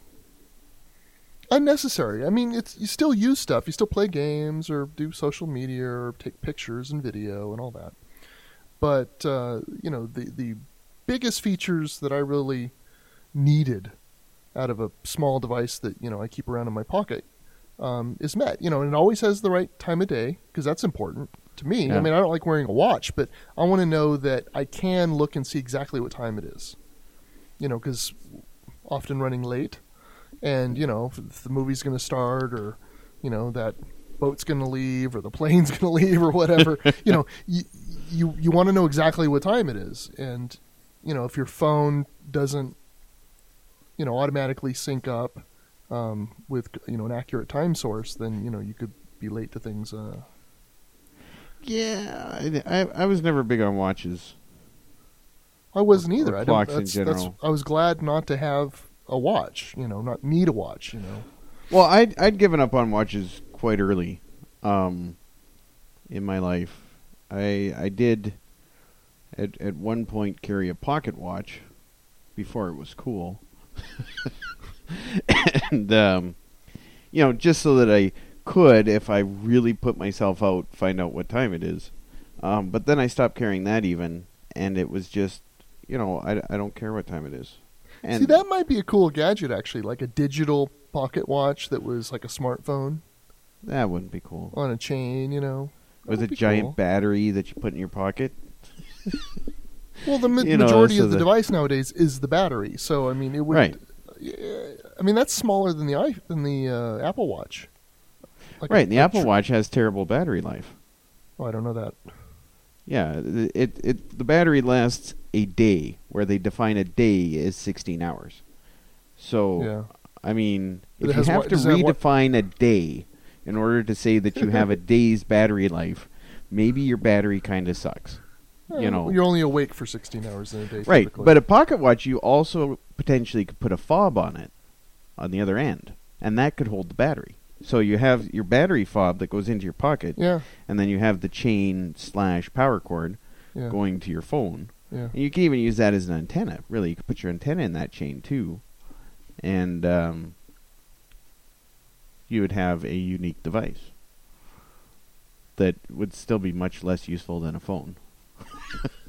unnecessary. I mean, it's you still use stuff, you still play games or do social media or take pictures and video and all that. But uh, you know, the the biggest features that I really needed out of a small device that you know I keep around in my pocket um, is met. You know, and it always has the right time of day because that's important to me. I mean, I don't like wearing a watch, but I want to know that I can look and see exactly what time it is. You know, because often running late, and you know, if, if the movie's going to start, or you know that boat's going to leave, or the plane's going to leave, or whatever. you know, you you, you want to know exactly what time it is, and you know, if your phone doesn't, you know, automatically sync up um, with you know an accurate time source, then you know you could be late to things. Uh, Yeah, I, I, I was never big on watches. I wasn't either. I don't. clocks in general. I was glad not to have a watch. You know, not need a watch. You know. Well, I'd I'd given up on watches quite early, um, in my life. I I did at at one point carry a pocket watch before it was cool, and um, you know, just so that I could, if I really put myself out, find out what time it is. Um, but then I stopped carrying that even, and it was just, you know, I, I don't care what time it is. And See, that might be a cool gadget actually, like a digital pocket watch that was like a smartphone that wouldn't be cool. on a chain. You know, That with a giant cool. battery that you put in your pocket. Well, the ma- you know, majority so of the, the- device nowadays is the battery. So I mean, it would. Right. I mean, that's smaller than the i than the uh, Apple Watch. Like right, and the Apple tr- Watch has terrible battery life. Oh, I don't know that. Yeah, it it the battery lasts a day, where they define a day as 16 hours. So Yeah. I mean, it if you have what- to redefine a day in order to say that you have a day's battery life, maybe your battery kind of sucks. Eh, You know. you're only awake for 16 hours in a day. Right, typically. but a pocket watch you also potentially could put a fob on it on the other end, and that could hold the battery. So you have your battery fob that goes into your pocket, yeah, and then you have the chain slash power cord yeah. going to your phone. Yeah. And you can even use that as an antenna. Really, you could put your antenna in that chain too, and um, you would have a unique device that would still be much less useful than a phone.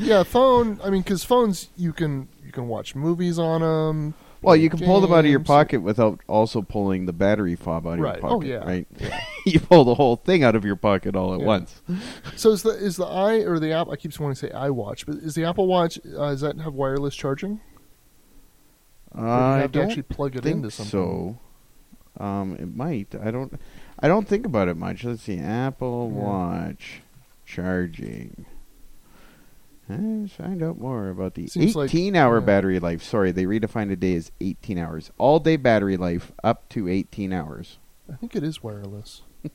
Yeah, phone. I mean, because phones you can you can watch movies on them. Well, you can pull them out of your pocket without also pulling the battery fob out of Right. your Oh, pocket. yeah. Right. you pull the whole thing out of your pocket all at Yeah. once. So is the is the i or the app? I keep wanting to say iWatch, but is the Apple Watch uh, does that have wireless charging? Or do you I have to don't actually plug it think into something. so. Um, it might. I don't. I don't think about it much. Let's see. Apple Yeah. Watch charging. Let's find out more about the Seems like- 18-hour yeah. battery life. Sorry, they redefined a day as 18 hours. All-day battery life up to 18 hours. I think it is wireless.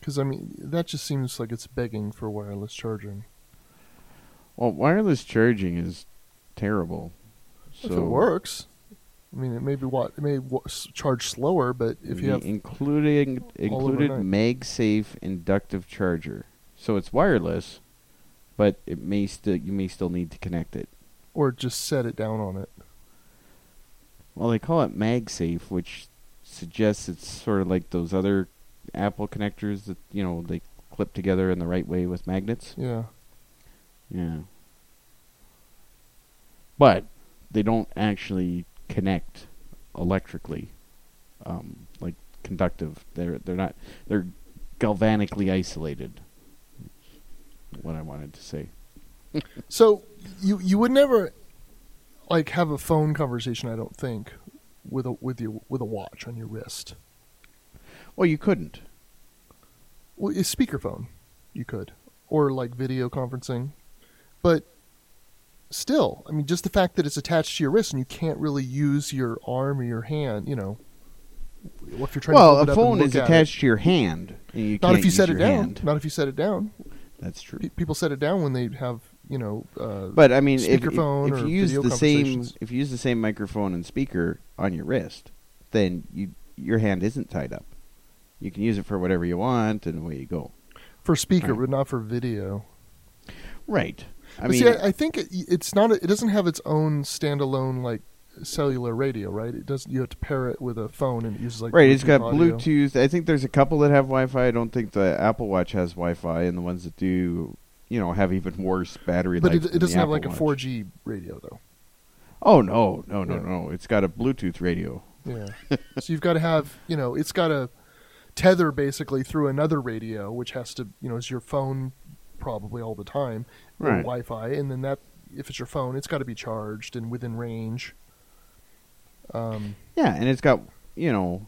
Because I mean, that just seems like it's begging for wireless charging. Well, wireless charging is terrible. if So it works, I mean, it may be what it may w- charge slower, but if you have including included. MagSafe inductive charger, so it's wireless, but it may still you may still need to connect it. or just set it down on it. Well, they call it MagSafe, which suggests it's sort of like those other Apple connectors that you know they clip together in the right way with magnets. Yeah. Yeah. But they don't actually connect electrically, um, like conductive. They're they're not. They're galvanically isolated. What I wanted to say. So you you would never like have a phone conversation, I don't think, with a with your with a watch on your wrist. Well, you couldn't. Well, a speakerphone, you could, or like video conferencing, but still, I mean, just the fact that it's attached to your wrist and you can't really use your arm or your hand, you know. If you're trying Well, a it up and phone is at it. attached to your hand. And you Not if you set it down. hand. Not if you set it down. That's true. Pe- people set it down when they have, you know. Uh, But I mean, if, if, if you use the same if you use the same microphone and speaker on your wrist, then you your hand isn't tied up. You can use it for whatever you want, and away you go. for speaker, Right. but not for video. Right. I but mean, see, I, I think it, it's not. A, it doesn't have its own standalone like cellular radio, right? It doesn't. You have to pair it with a phone, and it uses like right. It's got audio. Bluetooth. I think there's a couple that have Wi-Fi. I don't think the Apple Watch has Wi-Fi, and the ones that do, you know, have even worse battery but life. it, it doesn't have Apple like a 4G radio though. Oh no, no, no, Yeah. no! It's got a Bluetooth radio. Yeah. so you've got to have, you know, it's got to tether basically through another radio, which has to, you know, is your phone probably all the time, Right. Wi-Fi, and then that if it's your phone, it's got to be charged and within range. Um, Yeah, and it's got you know,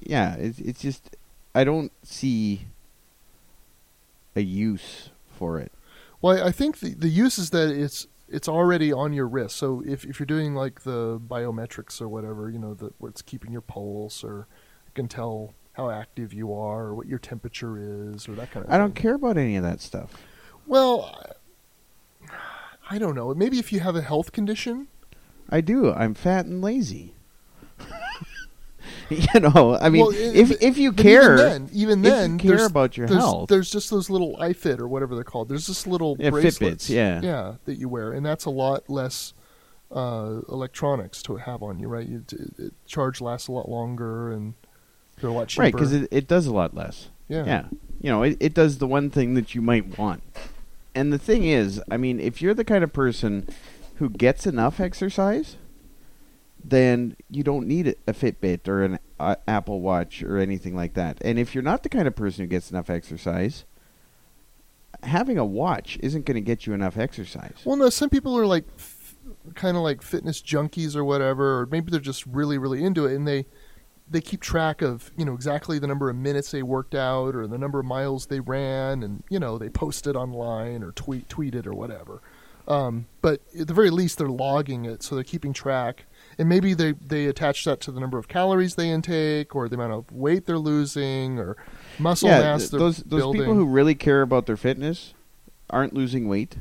yeah. It's it's just I don't see a use for it. well, I think the the use is that it's it's already on your wrist. So if if you're doing like the biometrics or whatever, you know, the, where it's keeping your pulse or it can tell how active you are or what your temperature is or that kind of. I don't care about any of that stuff. Well, I- I don't know. Maybe if you have a health condition, I do. I'm fat and lazy. you know, I mean, Well, it- if if you care, even then, even if you then, care about your there's, health. there's just those little iFit or whatever they're called. There's this little Yeah, bracelets, Fitbits, yeah. yeah, that you wear, and that's a lot less uh, electronics to have on you, right? You, it, it, charge lasts a lot longer, and they're a lot cheaper. right? Because it, it does a lot less. yeah, Yeah. You know, it, it does the one thing that you might want. And the thing is, I mean, if you're the kind of person who gets enough exercise, then you don't need a- Fitbit or an uh, Apple Watch or anything like that. And if you're not the kind of person who gets enough exercise, having a watch isn't going to get you enough exercise. Well, no, some people are like kind of like fitness junkies or whatever, or maybe they're just really, really into it, and they they keep track of you know exactly the number of minutes they worked out or the number of miles they ran, and you know they post it online or tweet tweet it or whatever. Um, but at the very least, they're logging it, so they're keeping track, and maybe they they attach that to the number of calories they intake or the amount of weight they're losing or muscle yeah, mass th- they're those those building. people who really care about their fitness aren't losing weight,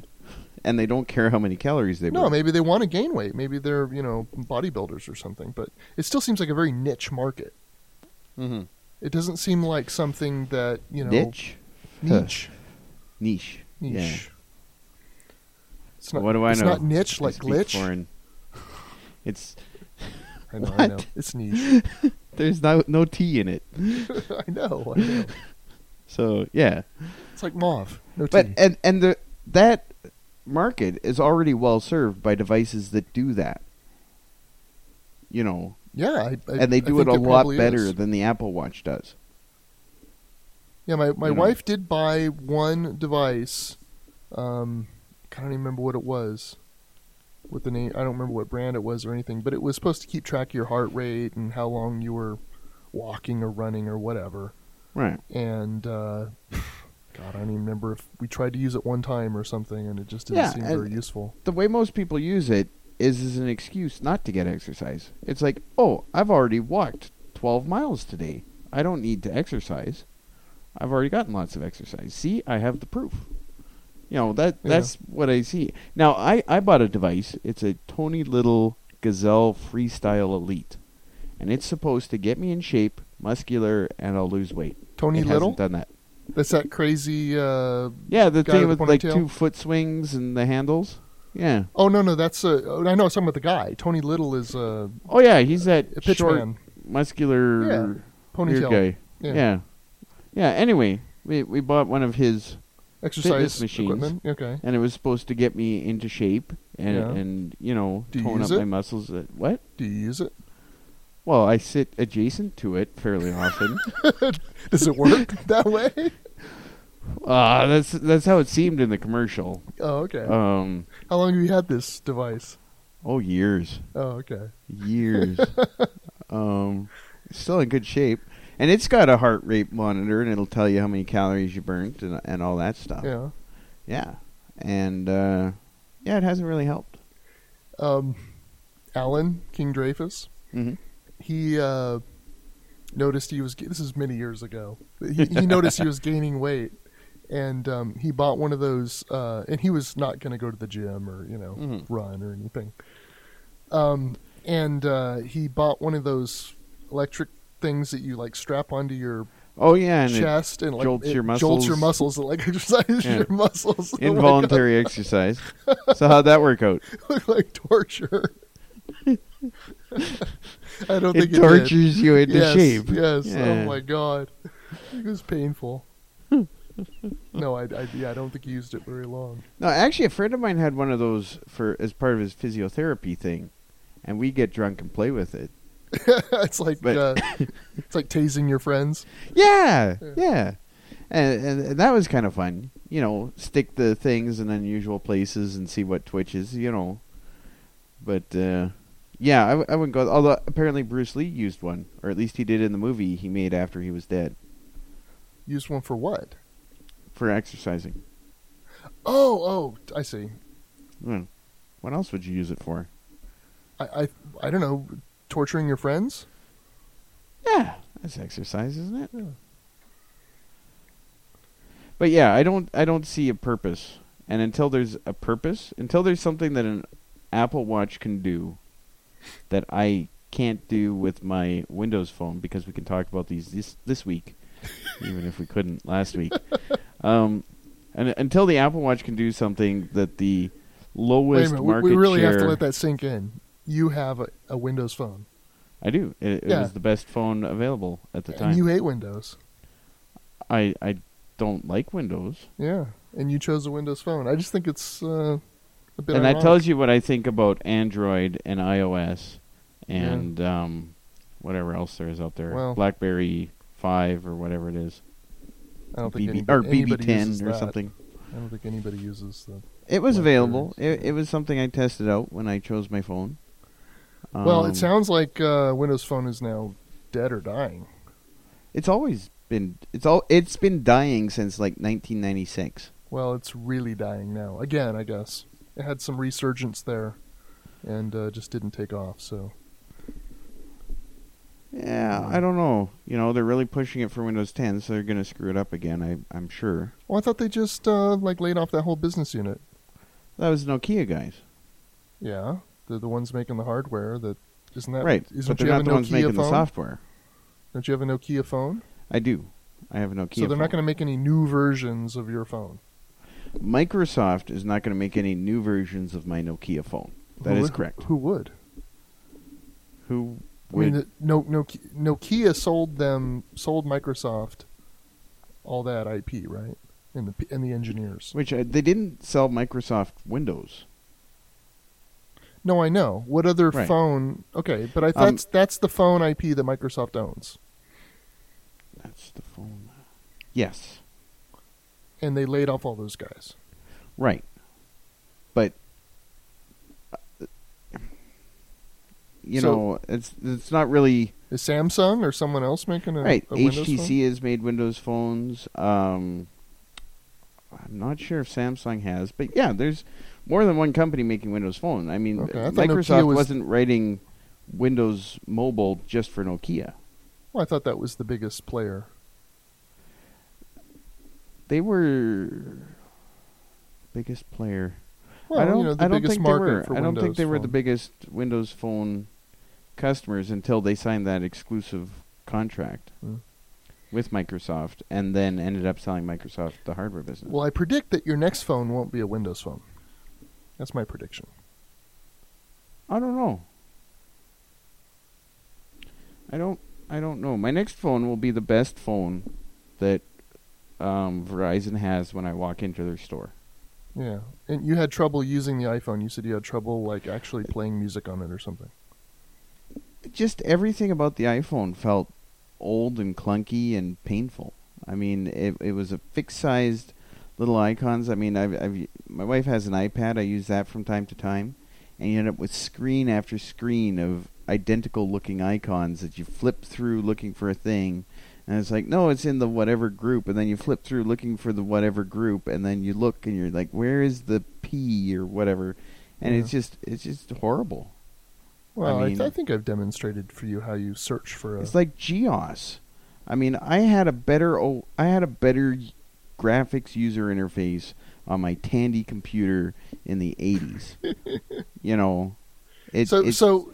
and they don't care how many calories they No, burn. maybe they want to gain weight. Maybe they're you know bodybuilders or something. But it still seems like a very niche market. mm-hmm. It doesn't seem like something that you know Niche, niche niche, niche. Yeah. It's not. what do I it's know? not niche like glitch. Foreign. It's I know. I know. It's niche. there's no no T in it. I know. I know. So yeah, It's like mauve. No but tea. and and the that market is already well served by devices that do that. You know, yeah, I, I, and they do it a lot better is. than the Apple Watch does. Yeah, my my you know. wife did buy one device. Um, I don't even remember what it was. What the name? I don't remember what brand it was or anything. But it was supposed to keep track of your heart rate and how long you were walking or running or whatever. Right. And uh, God, I don't even remember if we tried to use it one time or something, and it just didn't Yeah, seem very useful. The way most people use it is as an excuse not to get exercise. It's like, oh, I've already walked 12 miles today. I don't need to exercise. I've already gotten lots of exercise. See, I have the proof. You know that Yeah. that's what I see. Now I I bought a device. It's a Tony Little Gazelle Freestyle Elite, and it's supposed to get me in shape, muscular, and I'll lose weight. Tony it Little. done that. That's that crazy. Uh, Yeah, the thing with with like two foot swings and the handles. Yeah. oh no, no, that's. Uh, oh, I know. I'm talking the guy. Tony Little is uh, Oh yeah, he's that a short, man. muscular Yeah, Ponytail. guy. Yeah. Yeah. yeah. Anyway, we we bought one of his, Exercise machines. equipment. Okay. and it was supposed to get me into shape and Yeah. and you know Do tone use up it? my muscles. What? Do you use it? Well, I sit adjacent to it fairly often. Does it work that way? uh, that's that's how it seemed in the commercial. Oh, okay. Um, How long have you had this device? oh years, Oh, okay. years. um, still in good shape, and it's got a heart rate monitor, and it'll tell you how many calories you burnt and and all that stuff. Yeah. Yeah, and uh, yeah, it hasn't really helped. Um, Alan King Dreyfus. Mm-hmm. He uh, noticed he was. This is many years ago. He, he noticed he was gaining weight, and um, he bought one of those. Uh, and he was not going to go to the gym or you know Mhm. run or anything. Um, and uh, he bought one of those electric things that you like strap onto your Oh yeah, and chest and like jolts your jolts your muscles. muscles, it, like exercises Yeah. your muscles. Oh involuntary exercise. So how'd that work out? looked like torture. I don't It think it tortures you into yes, shape. Yes. Oh, yeah. Oh my god, it was painful. no, I, I, yeah, I don't think he used it very long. No, actually, a friend of mine had one of those for as part of his physiotherapy thing, and we get drunk and play with it. it's like But- uh, it's like tasing your friends. Yeah, Yeah. yeah, And, and, that was kind of fun. You know, stick the things in unusual places and see what twitches. You know, but uh, yeah, I, w- I wouldn't go. Although apparently Bruce Lee used one, or at least he did in the movie he made after he was dead Used one for what? for exercising. Oh, oh, I see. Hmm. What else would you use it for? I, I, I don't know. Torturing your friends? Yeah, that's exercise, isn't it? Yeah. But yeah, I don't I don't see a purpose. And until there's a purpose, until there's something that an Apple Watch can do that I can't do with my Windows phone because we can talk about these this this week, even if we couldn't last week. Um, and until the Apple Watch can do something that the Wait a lowest minute. We, market we really share, have to let that sink in. You have a, a Windows phone, I do. It, it Yeah. was the best phone available at the time. and you hate Windows. I I don't like Windows. Yeah, and you chose a Windows phone. I just think it's uh, a bit. and that tells you what I think about Android and iOS and um, whatever else there is out there. Well- BlackBerry Five or whatever it is, I don't think anybody, or BB10 uses or that. something. I don't think anybody uses the. It was available. It, it was something I tested out when I chose my phone. Well, Um, it sounds like uh, Windows Phone is now dead or dying. It's always been. It's all. It's been dying since like 1996. Well, it's really dying now. Again, I guess it had some resurgence there, and uh, just didn't take off. So Yeah, I don't know. You know, they're really pushing it for Windows 10, so they're going to screw it up again. I, I'm sure. well, I thought they just uh, like laid off that whole business unit. That was Nokia guys, Yeah, they're the ones making the hardware. That isn't that right? Isn't But they're not the ones making phone? the software. Don't you have a Nokia phone? I do. I have a Nokia. so they're not going to make any new versions of your phone. Microsoft is not going to make any new versions of my Nokia phone. That Who is would- correct. Who would? Who I mean, the- no, no, Nokia sold them, sold Microsoft all that IP, right? And the and the engineers. which uh, they didn't sell Microsoft Windows. No, I know. What other Right. phone? Okay, but I Um, that's the phone IP that Microsoft owns, That's the phone. Yes, and they laid off all those guys. right. But uh, you So- know, it's it's not really Is Samsung or someone else making a, right. a HTC has made Windows phones. Um, I'm not sure if Samsung has, but yeah, there's more than one company making Windows Phone. I mean, Okay, I Microsoft was- wasn't writing Windows Mobile just for Nokia. Well, I thought that was the biggest player. They were biggest player. Well, I don't. you know, the I don't think they were. I don't think they were the biggest Windows Phone customers until they signed that exclusive contract Hmm. with Microsoft, and then ended up selling Microsoft the hardware business. Well, I predict that your next phone won't be a Windows phone. That's my prediction. I don't know. I don't. I don't know. My next phone will be the best phone that um, Verizon has when I walk into their store. Yeah, and you had trouble using the iPhone. You said you had trouble like actually playing music on it or something. just everything about the iPhone felt old and clunky and painful. I mean, it it was a fixed sized little icons. I mean, I've, I've my wife has an iPad. I use that from time to time, and you end up with screen after screen of identical looking icons that you flip through looking for a thing. And it's like, no, it's in the whatever group, and then you flip through looking for the whatever group, and then you look and you're like, where is the P or whatever? And Yeah. it's just, it's just horrible. Well, I, mean- I think I've demonstrated for you how you search for a. It's like GEOS. I mean, I had a better oh, I had a better graphics user interface on my Tandy computer in the 80s. you know, it, so it's, so.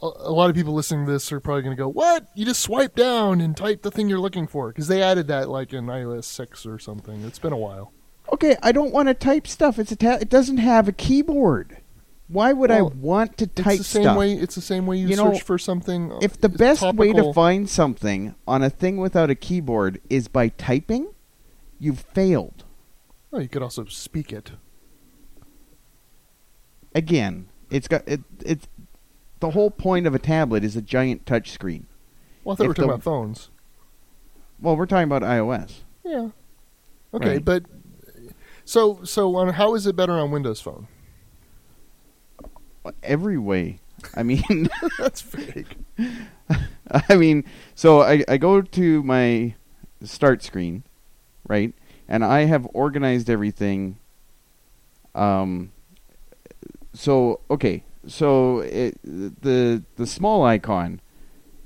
A, lot of people listening to this are probably going to go, "What? You just swipe down and type the thing you're looking for?" Because they added that like in iOS six or something. It's been a while. okay. I don't want to type stuff. It's a ta- it doesn't have a keyboard. Why would Well, I want to type it's the same stuff? way. It's the same way you, You know, search for something. uh, if the best way to find something on a thing without a keyboard is by typing, you've failed. Oh, you could also speak it. Again, it's got it. It's the whole point of a tablet is a giant touch screen. Well, I thought we If were talking the- about phones. Well, we're talking about iOS. Yeah. Okay, Right. but so so on how is it better on Windows Phone? Every way. I mean, That's fake. I mean, so I, I go to my start screen, right? And I have organized everything. Um. So okay, so it, the the small icon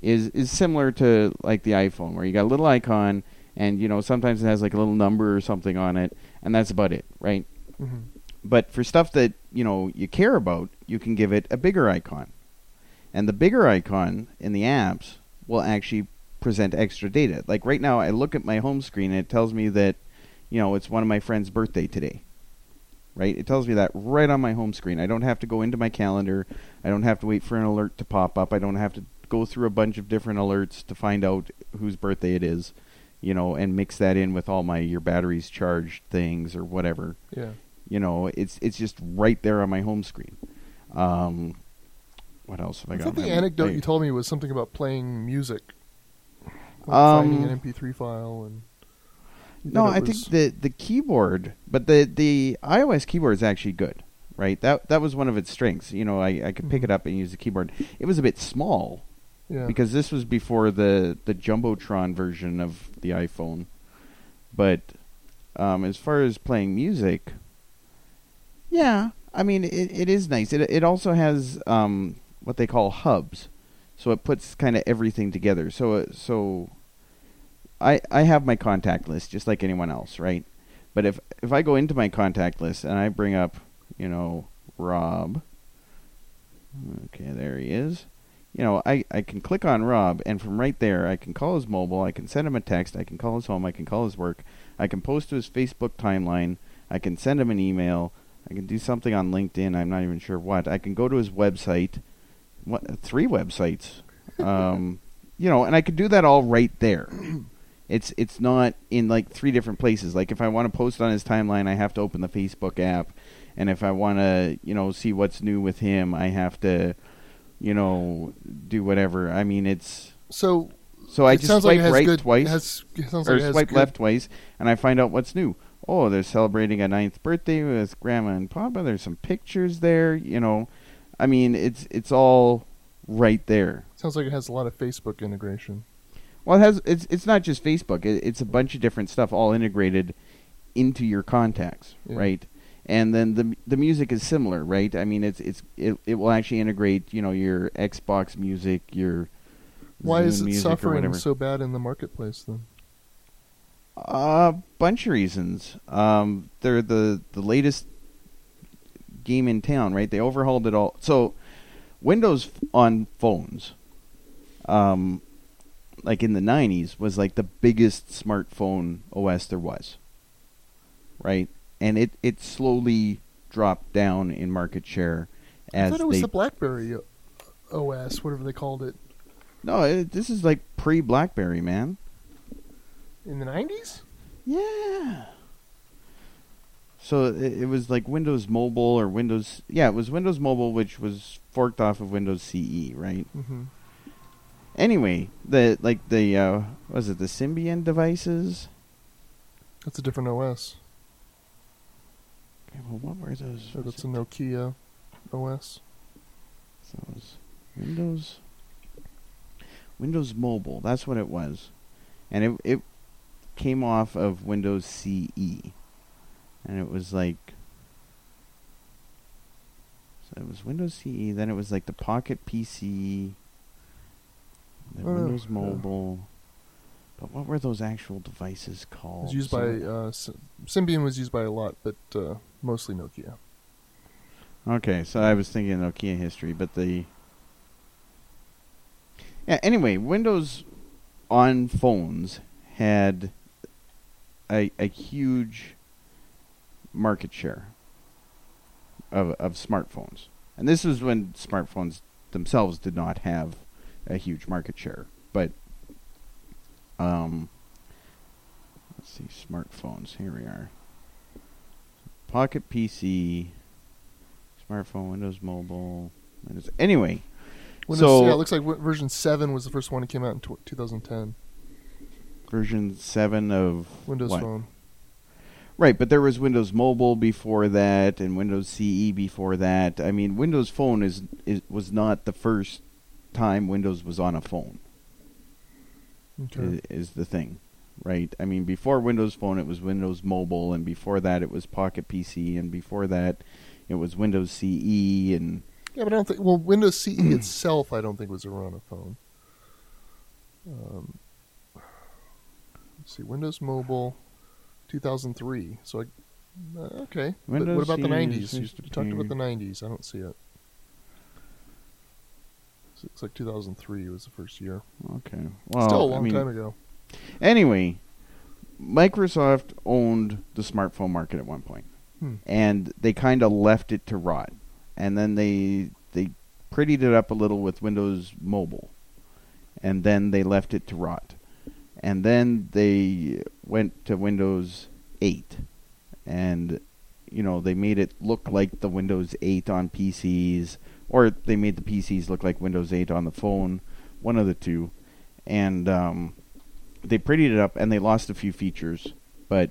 is is similar to like the iPhone, where you got a little icon, and you know sometimes it has like a little number or something on it, and that's about it, right? hmm But for stuff that you know you care about, you can give it a bigger icon, and the bigger icon in the apps will actually present extra data. Like right now, I look at my home screen and it tells me that you know it's one of my friend's birthday today. Right? It tells me that right on my home screen. I don't have to go into my calendar. I don't have to wait for an alert to pop up. I don't have to go through a bunch of different alerts to find out whose birthday it is, you know, and mix that in with all my your batteries charged things or whatever Yeah. you know it's it's just right there on my home screen um what else have i, I got the anecdote I- you told me was something about playing music, like Um, finding an MP3 file and. no i was- think the the keyboard but the the ios keyboard is actually good right that that was one of its strengths you know i i could pick Mhm. it up and use the keyboard it was a bit small Yeah. because this was before the the jumbotron version of the iphone but um as far as playing music yeah i mean it, it is nice. It it also has um what they call hubs. So it puts kind of everything together. So uh, so i i have my contact list just like anyone else right? But if if i go into my contact list and i bring up you know rob okay there he is. You know, I, I can click on Rob, and from right there, I can call his mobile, I can send him a text, I can call his home, I can call his work, I can post to his Facebook timeline, I can send him an email, I can do something on LinkedIn, I'm not even sure what. I can go to his website, what, three websites, um, you know, and I could do that all right there. It's it's not in like three different places. Like if I want to post on his timeline, I have to open the Facebook app, and if I want to, you know, see what's new with him, I have to, you know, do whatever. I mean, it's So so I it just like swipe it has right good, twice has, it sounds or like it has swipe left twice, and I find out what's new. Oh, they're celebrating a ninth birthday with Grandma and Papa. There's some pictures there. You know, I mean, it's it's all right there. Sounds like it has a lot of Facebook integration. Well, it has it's it's not just Facebook. It, it's a bunch of different stuff all integrated into your contacts, Yeah. right? And then the the music is similar, right? I mean, it's it's it, it will actually integrate, you know, your Xbox music, your Why is it suffering so bad in the marketplace then? A bunch of reasons. Um, they're the the latest game in town, right? They overhauled it all. So, Windows f- on phones, um, like in the '90s, was like the biggest smartphone OS there was, right? And it it slowly dropped down in market share I thought it was they. the BlackBerry OS, whatever they called it, no, it, this is like pre BlackBerry, man. In the nineties. Yeah. So it, it was like Windows Mobile or Windows. Yeah, it was Windows Mobile, which was forked off of Windows CE, right? Mm-hmm. Anyway, the like the uh, was it the Symbian devices? That's a different OS. Okay, well, what were those? So that's a Nokia OS. So it was Windows. Windows Mobile. That's what it was, and it it came off of Windows CE, and it was like. So it was Windows CE. Then it was like the Pocket PC. The Oh, Windows yeah. Mobile. But what were those actual devices called? It was used by uh, Symbian was used by a lot, but uh, mostly Nokia. Okay, so I was thinking Nokia history, but the yeah. Anyway, Windows on phones had a a huge market share of of smartphones, and this is when smartphones themselves did not have a huge market share. But um, let's see, smartphones. Here we are. Pocket PC, smartphone, Windows Mobile. Windows. Anyway, Windows, So- yeah, it looks like w- version seven was the first one that came out in tw 2010. Version seven of Windows what? Phone. Right, but there was Windows Mobile before that, and Windows CE before that. I mean, Windows Phone is, is was not the first time Windows was on a phone. Okay. i- Is the thing, right? I mean, before Windows Phone, it was Windows Mobile, and before that, it was Pocket PC, and before that, it was Windows CE, and Yeah, but I don't think. Well, Windows CE itself, I don't think was on a phone. Um, see, Windows Mobile, 2003. So, I, uh, okay. But what about the 90s? You, talked about the 90s. I don't see it. So it's like 2003 was the first year. okay, well, Still a long mean, time ago. Anyway, Microsoft owned the smartphone market at one point, Hmm. and they kind of left it to rot, and then they they prettied it up a little with Windows Mobile, and then they left it to rot, and then they went to Windows 8, and you know they made it look like the Windows 8 on PCs, or they made the PCs look like Windows 8 on the phone, one of the two, and um, they prettied it up and they lost a few features, but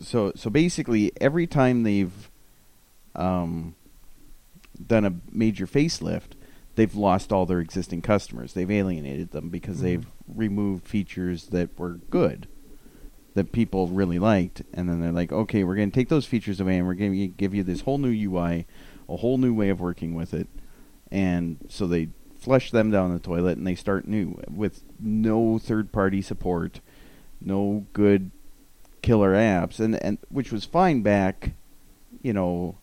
so so basically every time they've um, done a major facelift, they've lost all their existing customers. They've alienated them because Mhm. they've removed features that were good that people really liked, and then they're like, okay, we're going to take those features away and we're going to give you this whole new UI, a whole new way of working with it, and so they flush them down the toilet and they start new with no third party support, no good killer apps and and which was fine back, you know,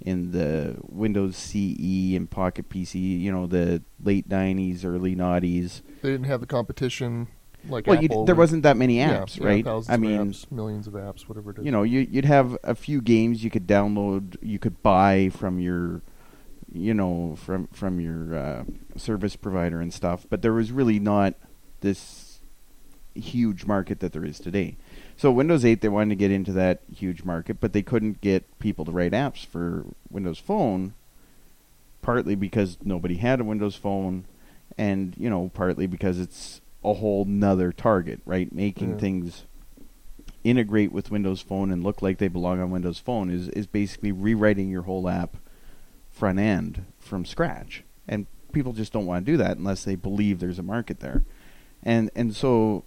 in the Windows CE and Pocket PC, you know, the late '90s, early '90s. They didn't have the competition like Well, Apple there wasn't that many apps, yeah, right? thousands I of mean, apps, millions of apps, whatever it is. you know, you, you'd have a few games you could download, you could buy from your, you know, from from your uh, service provider and stuff. But there was really not this huge market that there is today. So Windows 8, they wanted to get into that huge market, but they couldn't get people to write apps for Windows Phone. Partly because nobody had a Windows Phone, and you know, partly because it's a whole nother target, right? Making Yeah. things integrate with Windows Phone and look like they belong on Windows Phone is is basically rewriting your whole app front end from scratch. And people just don't want to do that unless they believe there's a market there. And and so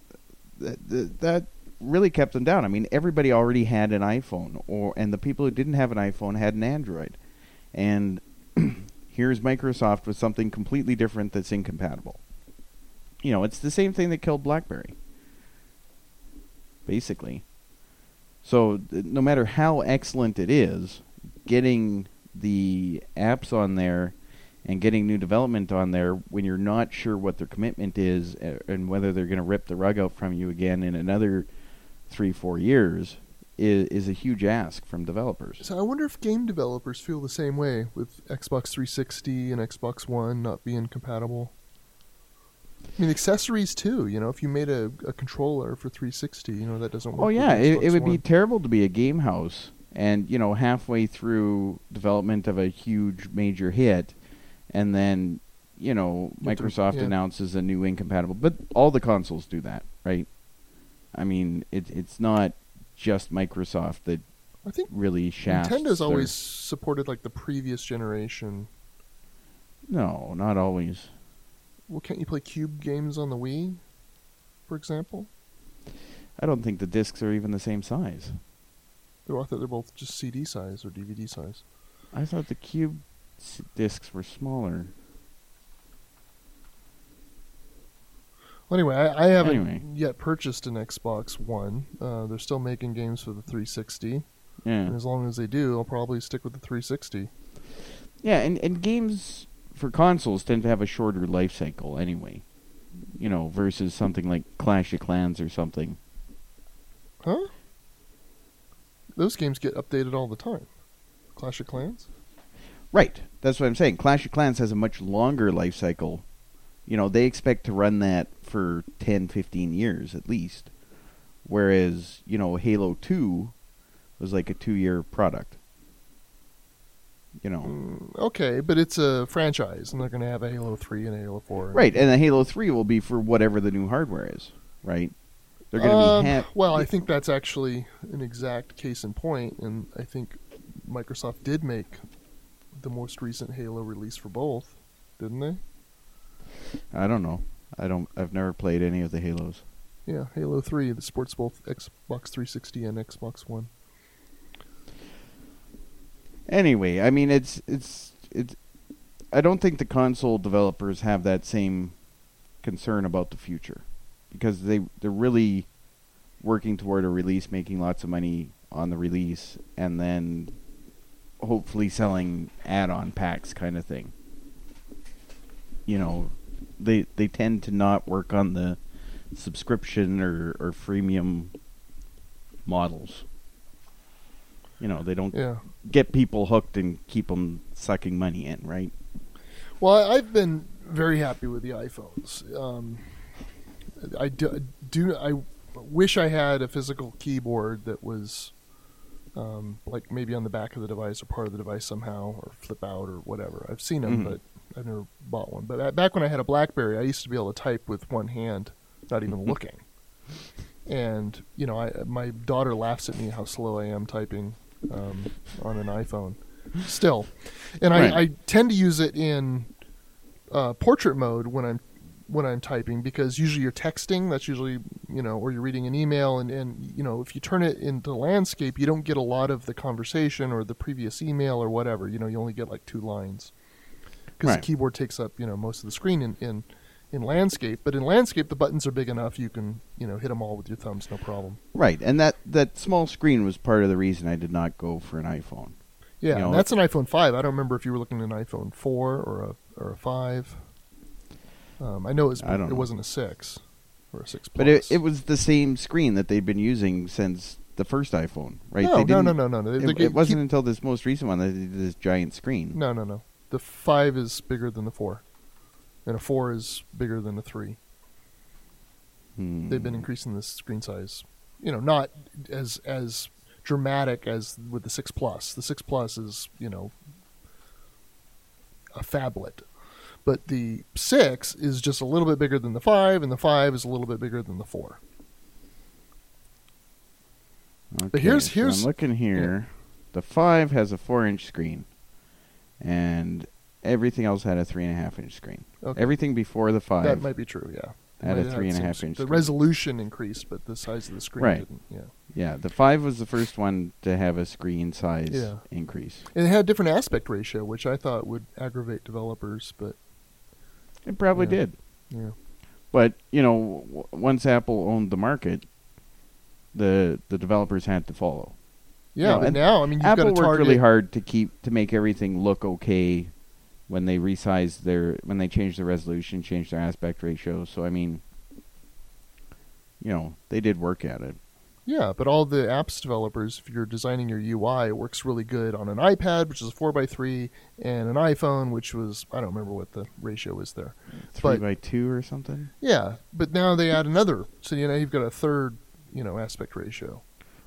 that that, that really kept them down. I mean, everybody already had an iPhone or and the people who didn't have an iPhone had an Android. And here's Microsoft with something completely different that's incompatible. You know, it's the same thing that killed BlackBerry. Basically. So th- no matter how excellent it is, getting the apps on there and getting new development on there when you're not sure what their commitment is uh, and whether they're going to rip the rug out from you again in another three, four years is, is a huge ask from developers. So I wonder if game developers feel the same way with Xbox 360 and Xbox One not being compatible. I mean, accessories too. You know, if you made a, a controller for 360, you know that doesn't work. Oh yeah, it, it would be terrible to be a game house and you know halfway through development of a huge major hit, and then you know You have to- Microsoft yeah. announces a new incompatible. But all the consoles do that, right? I mean, it, it's not just Microsoft that I think really shafts. Nintendo's their- always supported like the previous generation. no, not always. Well, can't you play cube games on the Wii, for example? I don't think the discs are even the same size. They're, I thought they're both just CD size or DVD size. I thought the cube s- discs were smaller. Well, anyway, I, I haven't Anyway. yet purchased an Xbox One. Uh, they're still making games for the 360, Yeah. and as long as they do, I'll probably stick with the 360. Yeah, and, and games for consoles tend to have a shorter life cycle anyway. You know, versus something like Clash of Clans or something. Huh? Those games get updated all the time. Clash of Clans. Right. That's what I'm saying. Clash of Clans has a much longer life cycle. You know, they expect to run that for 10, 15 years at least. Whereas, you know, Halo 2 was like a two year product. You know. Mm, okay, but it's a franchise, and they're going to have a Halo 3 and a Halo 4. Right, and the Halo 3 will be for whatever the new hardware is, right? They're going to Um, be ha- well, I think that's actually an exact case in point, and I think Microsoft did make the most recent Halo release for both, didn't they? I don't know. I don't I've never played any of the Halos. Yeah, Halo 3 that supports both Xbox 360 and Xbox One. Anyway, I mean it's it's it's I don't think the console developers have that same concern about the future because they they're really working toward a release making lots of money on the release and then hopefully selling add-on packs kind of thing. You know, they they tend to not work on the subscription or or freemium models. You know, they don't Yeah. get people hooked and keep them sucking money in, right? Well, I've been very happy with the iPhones. Um, I do, do. I wish I had a physical keyboard that was, um, like maybe on the back of the device or part of the device somehow, or flip out or whatever. I've seen them, Mhm. but I've never bought one. But uh, back when I had a BlackBerry, I used to be able to type with one hand, not even looking. And you know, I, my daughter laughs at me how slow I am typing um, on an iPhone. Still, and Right. I, I tend to use it in uh, portrait mode when I'm when I'm typing because usually you're texting. That's usually you know, or you're reading an email, and and you know, if you turn it into landscape, you don't get a lot of the conversation or the previous email or whatever. You know, you only get like two lines because Right. the keyboard takes up you know most of the screen in, in in landscape. But in landscape, the buttons are big enough you can you know hit them all with your thumbs, no problem. Right, and that that small screen was part of the reason I did not go for an iPhone. Yeah, You know, and that's an iPhone five. I don't remember if you were looking at an iPhone four or a or a five. Um, I know it, was, I it know. wasn't a six or a six plus. But it, it was the same screen that they've been using since the first iPhone, right? no, They no, no, no, no. They- It, they it wasn't keep- until this most recent one that they did this giant screen. no, no, no. The five is bigger than the four, and a four is bigger than a three. Hmm. They've been increasing the screen size. You know, not as as dramatic as with the six plus. The six plus is you know a phablet, but the six is just a little bit bigger than the five, and the five is a little bit bigger than the four. Okay, here's- so here's- I'm looking here. The five has a four-inch screen, and everything else had a three and a half inch screen. Okay. Everything before the five That might be true. Yeah, had a three and a half inch. The screen. resolution increased, but the size of the screen Right. didn't. Yeah, Yeah, the five was the first one to have a screen size Yeah. increase. and it had a different aspect ratio, which I thought would aggravate developers, but It probably Yeah. did. yeah. But you know, w- once Apple owned the market, the the developers had to follow. Yeah, No, but and now I mean, you've Apple got to worked really hard to keep to make everything look okay when they resized their when they changed the resolution, changed their aspect ratio. So I mean, you know, they did work at it. Yeah, but all the apps developers, if you're designing your UI, it works really good on an iPad, which is a four x three, and an iPhone, which was I don't remember what the ratio is there. Three But- by two or something. Yeah, but now they add another, so you know you've got a third, you know, aspect ratio.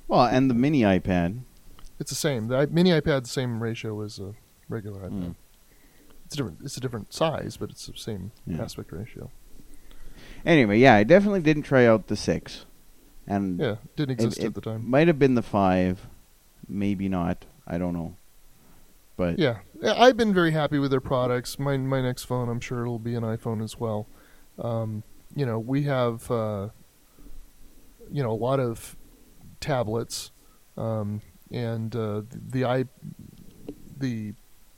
Well, and the mini iPad. It's the same. The mini iPad's the same ratio as a regular iPad. Mm. It's different. It's a different size, but it's the same Yeah. aspect ratio. Anyway, yeah, I definitely didn't try out the six, and Yeah, didn't exist it at the time. might have been the five, maybe not. I don't know, but Yeah, Yeah, I've been very happy with their products. My my next phone, I'm sure it'll be an iPhone as well. Um, you know, we have uh, you know a lot of tablets, um, and uh, the i the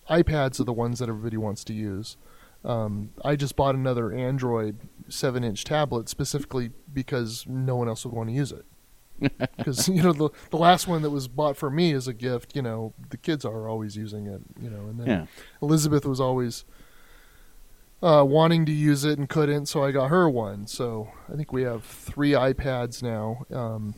iPads are the ones that everybody wants to use. Um, I just bought another Android seven inch tablet specifically because no one else would want to use it. Because you know the the last one that was bought for me as a gift, you know the kids are always using it, you know, and then yeah. Elizabeth was always uh, wanting to use it and couldn't, so I got her one. So I think we have three iPads now. Um,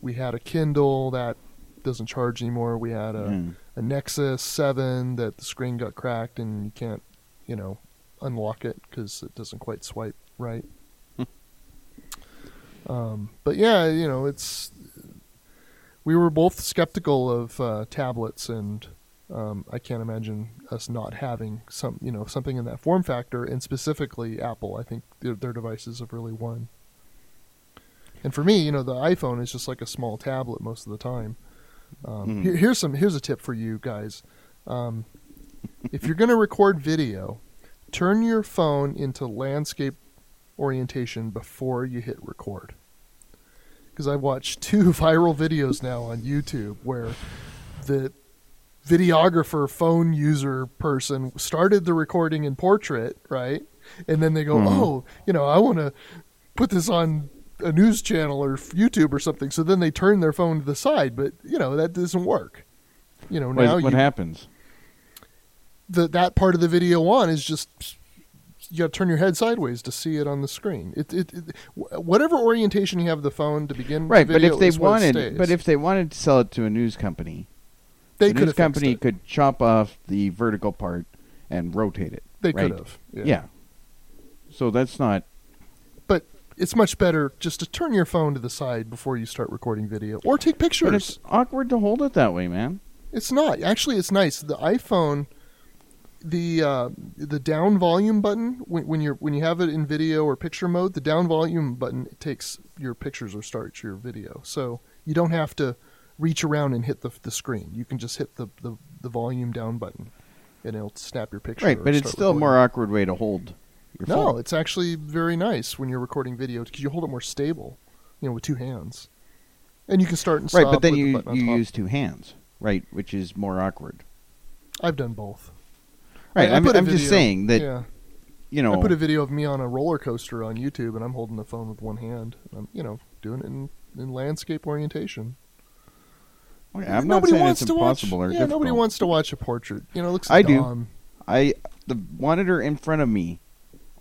we had a Kindle that doesn't charge anymore. We had a, Mm. a Nexus Seven that the screen got cracked and you can't, you know, unlock it because it doesn't quite swipe right. um, but yeah, you know, it's we were both skeptical of uh, tablets, and um, I can't imagine us not having some, you know, something in that form factor, and specifically Apple. I think their, their devices have really won. And for me, you know, the iPhone is just like a small tablet most of the time. Um, Mhm. here, here's some. Here's a tip for you guys. Um, if you're going to record video, turn your phone into landscape orientation before you hit record. Because I've watched two viral videos now on YouTube where the videographer phone user person started the recording in portrait, right? And then they go, Mhm. "Oh, you know, I want to put this on a news channel or YouTube or something." So then they turn their phone to the side, but you know that doesn't work. You know, now what you, happens? the that part of the video on is just you got to turn your head sideways to see it on the screen. It, it, it whatever orientation you have the phone to begin. With, right, the but if they is what it wanted, but if they wanted to sell it to a news company, they the news company could chop off the vertical part and rotate it. they right? could have. Yeah. Yeah. So that's not. It's much better just to turn your phone to the side before you start recording video or take pictures. But it's awkward to hold it that way, man. It's not. Actually, it's nice. The iPhone, the uh, the down volume button when, when you're when you have it in video or picture mode, the down volume button takes your pictures or starts your video. So you don't have to reach around and hit the the screen. You can just hit the the, the volume down button, and it'll snap your picture. Right, but it's still a more awkward way to hold your No, phone. it's actually very nice when you're recording video because you hold it more stable, you know, with two hands, and you can start and stop. right, but then with the you you top. use two hands, right, which is more awkward. I've done both. Right, I- I I'm, put a I'm just saying that yeah. you know. I put a video of me on a roller coaster on YouTube, and I'm holding the phone with one hand. And I'm, you know, doing it in, in landscape orientation. Okay, I'm not nobody saying wants it's to impossible watch. or yeah, difficult. nobody wants to watch a portrait. You know, it looks I do. I the monitor in front of me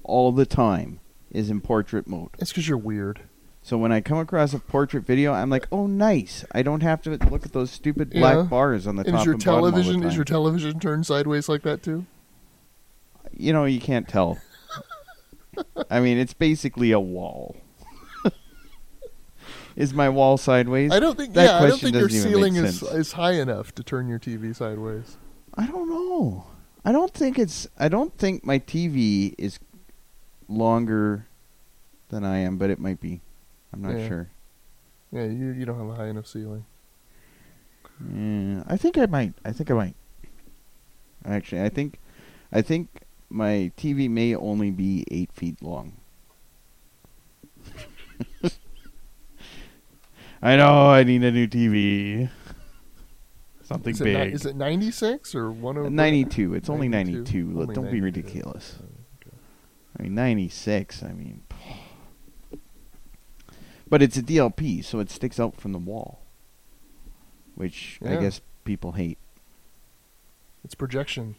all the time is in portrait mode. It's because you're weird. So when I come across a portrait video, I'm like, "Oh, nice! I don't have to look at those stupid black Yeah. bars on the And top is your and bottom all the television is your television turned sideways like that too? you know, you can't tell. I mean, it's basically a wall. is my wall sideways? I don't think. That yeah, I don't think your ceiling is sense. is high enough to turn your TV sideways. I don't know. I don't think it's. I don't think my TV is longer than I am, but it might be. I'm not Yeah. sure. Yeah, you you don't have a high enough ceiling. Yeah, I think I might. I think I might. Actually, I think, I think my TV may only be eight feet long. I know I need a new TV. Something Is it, ni- big. is it 96 or 100? 92. It's only 92? 92. Only Don't be 92. ridiculous. I mean, 96. I mean, but it's a DLP, so it sticks out from the wall, which I guess people hate. It's projection.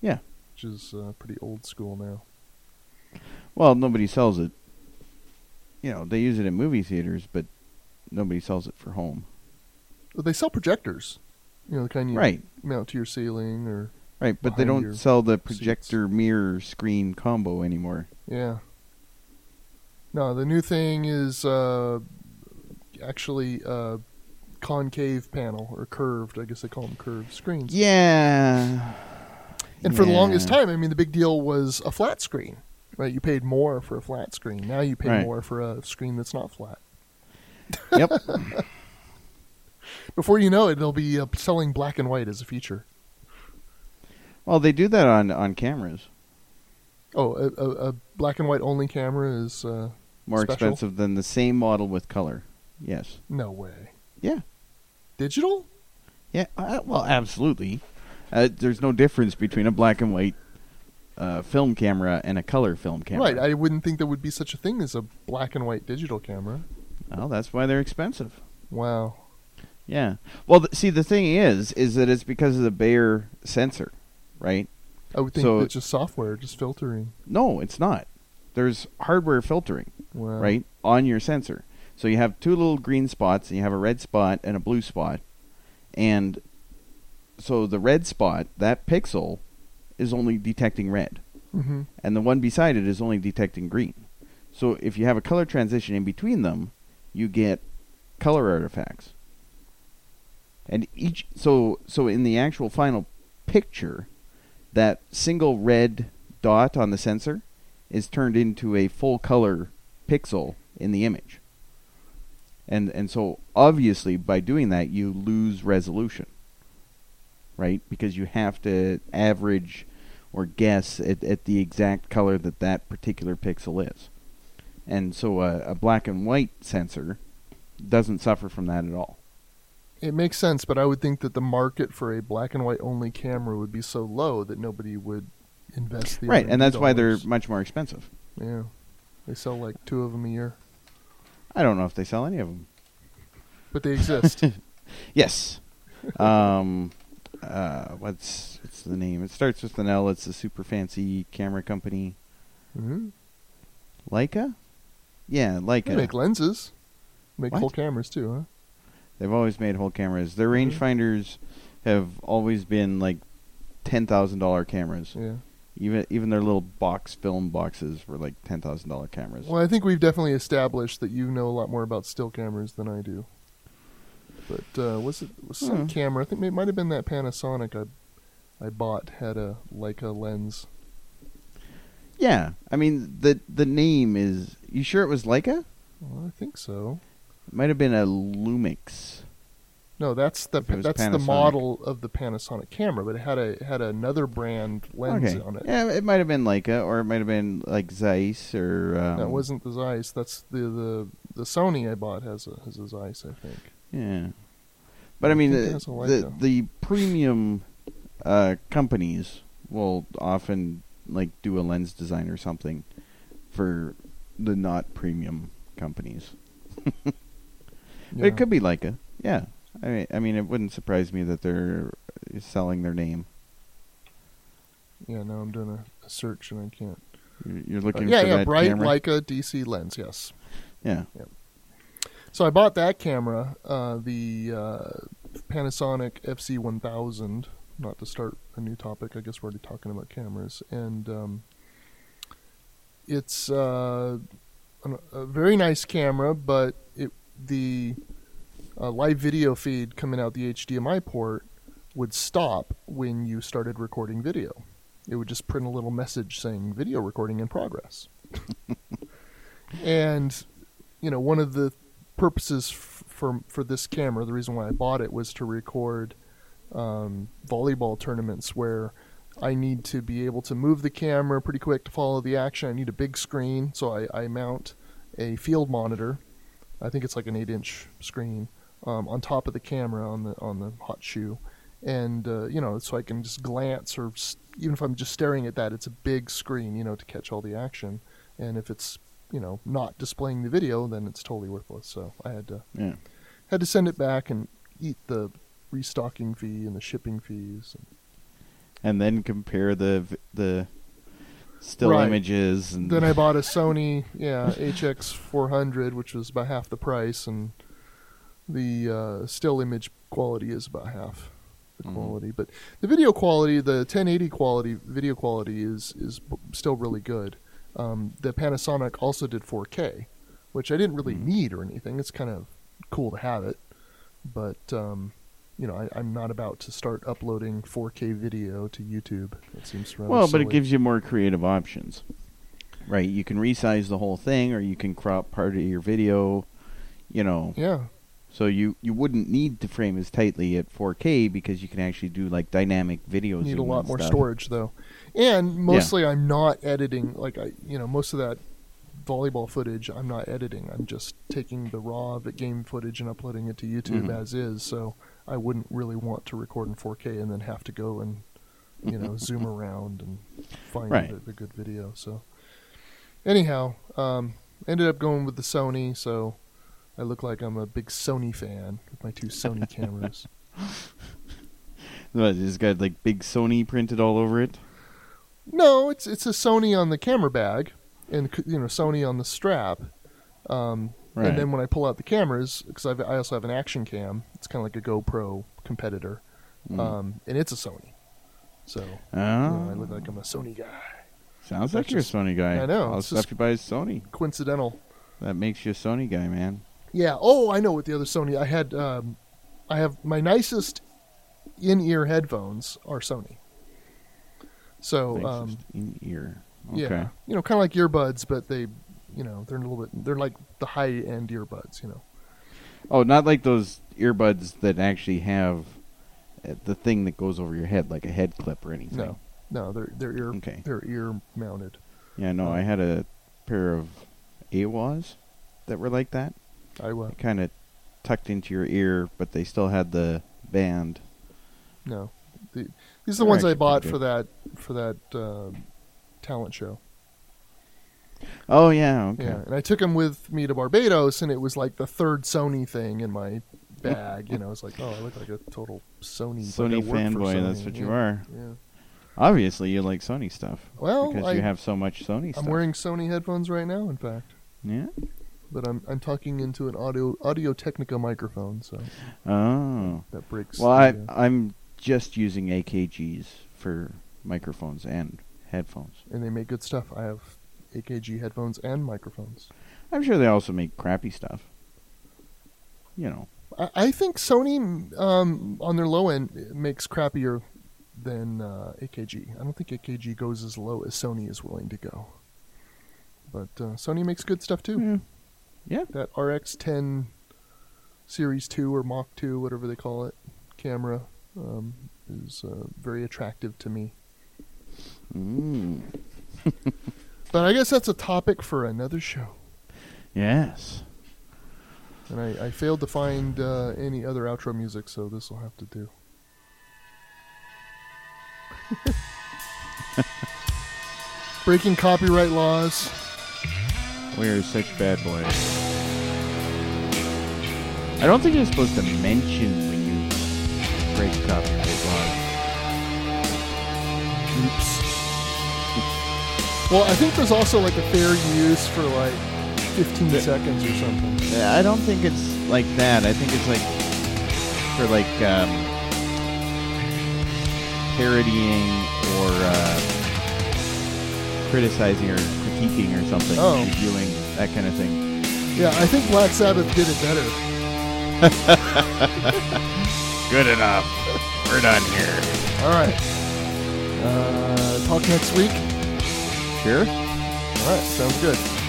Yeah. Which is uh, pretty old school now. Well, nobody sells it. You know, they use it in movie theaters, but nobody sells it for home. They sell projectors. You know, the kind you Right, mount to your ceiling or right. But they don't sell the seats. projector mirror screen combo anymore. yeah. No, the new thing is uh, actually uh, concave panel or curved. I guess they call them curved screens. Yeah. And for the longest time, I mean, the big deal was a flat screen, right? You paid more for a flat screen. Now you pay Right. more for a screen that's not flat. Yep. Before you know it, they'll be uh, selling black and white as a feature. Well, they do that on on cameras. Oh, a, a, a black and white only camera is uh, More Special? expensive than the same model with color. Yes. no way. Yeah. Digital? Yeah. Uh, well, absolutely. Uh, there's no difference between a black and white uh, film camera and a color film camera. Right. I wouldn't think there would be such a thing as a black and white digital camera. well, that's why they're expensive. Wow. Yeah. Well, th- see, the thing is, is that it's because of the Bayer sensor, right? I would think So- it's just software, just filtering. No, it's not. There's hardware filtering, Wow. right, on your sensor. So you have two little green spots, and you have a red spot and a blue spot, and so the red spot, that pixel, is only detecting red, hmm and the one beside it is only detecting green. So if you have a color transition in between them, you get color artifacts. And each so so in the actual final picture, that single red dot on the sensor is turned into a full color pixel in the image. And and so obviously by doing that you lose resolution. Right? Because you have to average or guess at, at the exact color that that particular pixel is. And so a, a black and white sensor doesn't suffer from that at all. It makes sense, but I would think that the market for a black and white only camera would be so low that nobody would invest the right, and that's why they're dollars. much more expensive. yeah. They sell like two of them a year, I don't know if they sell any of them. but they exist. Yes. um, uh, what's what's the name? It starts with an L. It's a super fancy camera company. hmm Leica? Yeah, They Leica. make lenses, make What? full cameras too, huh? They've always made whole cameras. Their Mhm. rangefinders have always been like ten thousand dollar cameras. Yeah. Even even their little box film boxes were like ten thousand dollar cameras. Well, I think we've definitely established that you know a lot more about still cameras than I do. But uh, was it was some Hmm. camera? I think it might have been that Panasonic I I bought had a Leica lens. Yeah, I mean the the name is. You sure it was Leica? Well, I think so. It might have been a Lumix. No, that's the it that's the model of the Panasonic camera, but it had a it had another brand lens okay. on it. Yeah, it might have been Leica, or it might have been like Zeiss, or um, that wasn't the Zeiss. That's the the the Sony I bought has a has a Zeiss, I think. Yeah, but I I mean the the, the premium uh, companies will often like do a lens design or something for the not premium companies. Yeah. It could be Leica. Yeah, I mean, I mean, it wouldn't surprise me that they're selling their name. Yeah, now I'm doing a, a search and I can't. You're, you're Uh, looking yeah, for yeah, that bright camera. Leica DC lens. Yes. yeah. So I bought that camera, uh, the uh, Panasonic FZ1000. Not to start a new topic, I guess we're already talking about cameras, and um, it's uh, a very nice camera, but it the uh, live video feed coming out the HDMI port would stop when you started recording video. It would just print a little message saying "video recording in progress." and you know, one of the purposes f- for for this camera, the reason why I bought it was to record um, volleyball tournaments where I need to be able to move the camera pretty quick to follow the action. I need a big screen, so I, I mount a field monitor. I think it's like an eight-inch screen um, on top of the camera on the on the hot shoe, and uh, you know, so I can just glance or even if I'm just staring at that, it's a big screen, you know, to catch all the action. And if it's you know not displaying the video, then it's totally worthless. So I had to Yeah. had to send it back and eat the restocking fee and the shipping fees. And then compare the the still Right. images and Then I bought a Sony, yeah, HX 400, which was about half the price, and the uh, still image quality is about half the Mhm. quality. But the video quality, the 1080 quality, video quality is is still really good. Um, the Panasonic also did 4K, which I didn't really Mhm. need or anything. It's kind of cool to have it, but um, you know, I, I'm not about to start uploading 4K video to YouTube. It seems rather Well, but it gives you more creative options. Right, you can resize the whole thing or you can crop part of your video, you know. yeah. So you you wouldn't need to frame as tightly at 4K because you can actually do like dynamic videos. You need a lot more storage though and mostly i'm not editing like i you know most of that volleyball footage i'm not editing i'm just taking the raw game footage and uploading it to youtube Mhm. as is so i wouldn't really want to record in 4k and then have to go and you know zoom around and find Right. the, the good video so anyhow um ended up going with the sony so i look like i'm a big sony fan with my two sony cameras What, it's got like big Sony printed all over it. No, it's it's a Sony on the camera bag, and you know Sony on the strap. Um, Right. And then when I pull out the cameras, because I also have an action cam, it's kind of like a GoPro competitor, Mm. um, and it's a Sony. So oh, you know, I look like I'm a Sony guy. sounds like you're a Sony guy. I know, All stuff you buy is Sony. Coincidental. That makes you a Sony guy, man. Yeah. Oh, I know what the other Sony. I had. Um, I have my nicest in-ear headphones are Sony. So um, in ear. Okay. Yeah, you know, kind of like earbuds, but they, you know, they're a little bit. They're like the high-end earbuds. You know. Oh, not like those earbuds that actually have uh, the thing that goes over your head, like a head clip or anything. No, no, they're they're ear Okay. they're ear mounted. Yeah, no, Oh. I had a pair of AWAs that were like that. I will. Kind of tucked into your ear, but they still had the band. No, the, these are the They're ones I bought for that for that uh, talent show. Oh yeah, okay. Yeah, and I took them with me to Barbados, and it was like the third Sony thing in my bag. you know, it's like, oh, I look like a total Sony Sony like I work for fanboy, that's what yeah. you are. Yeah. Obviously, you like Sony stuff Well, because I, you have so much Sony stuff. I'm stuff. wearing Sony headphones right now. In fact. Yeah. but I'm I'm talking into an audio Audio Technica microphone, so Oh. that breaks. Well, I uh, I'm just using AKGs for microphones and headphones. and they make good stuff. I have AKG headphones and microphones. I'm sure they also make crappy stuff. You know. I, I think Sony um, on their low end makes crappier than uh, AKG. I don't think AKG goes as low as Sony is willing to go. But uh, Sony makes good stuff too. Yeah. Yeah. That RX10 Series 2 or Mach 2, whatever they call it, camera um, is uh, very attractive to me. Mm. But I guess that's a topic for another show. Yes. And I, I failed to find uh, any other outro music, so this will have to do. Breaking copyright laws. We are such bad boys. I don't think you're supposed to mention when you break copyright laws. Oops. Well, I think there's also like a fair use for like 15 seconds or something. Yeah, I don't think it's like that. I think it's like for like um, parodying or uh, criticizing or critiquing or something, Oh. reviewing that kind of thing. Yeah, I think Black Sabbath did it better. Good enough. We're done here. All right. Uh, talk next week. Sure. All right, sounds good.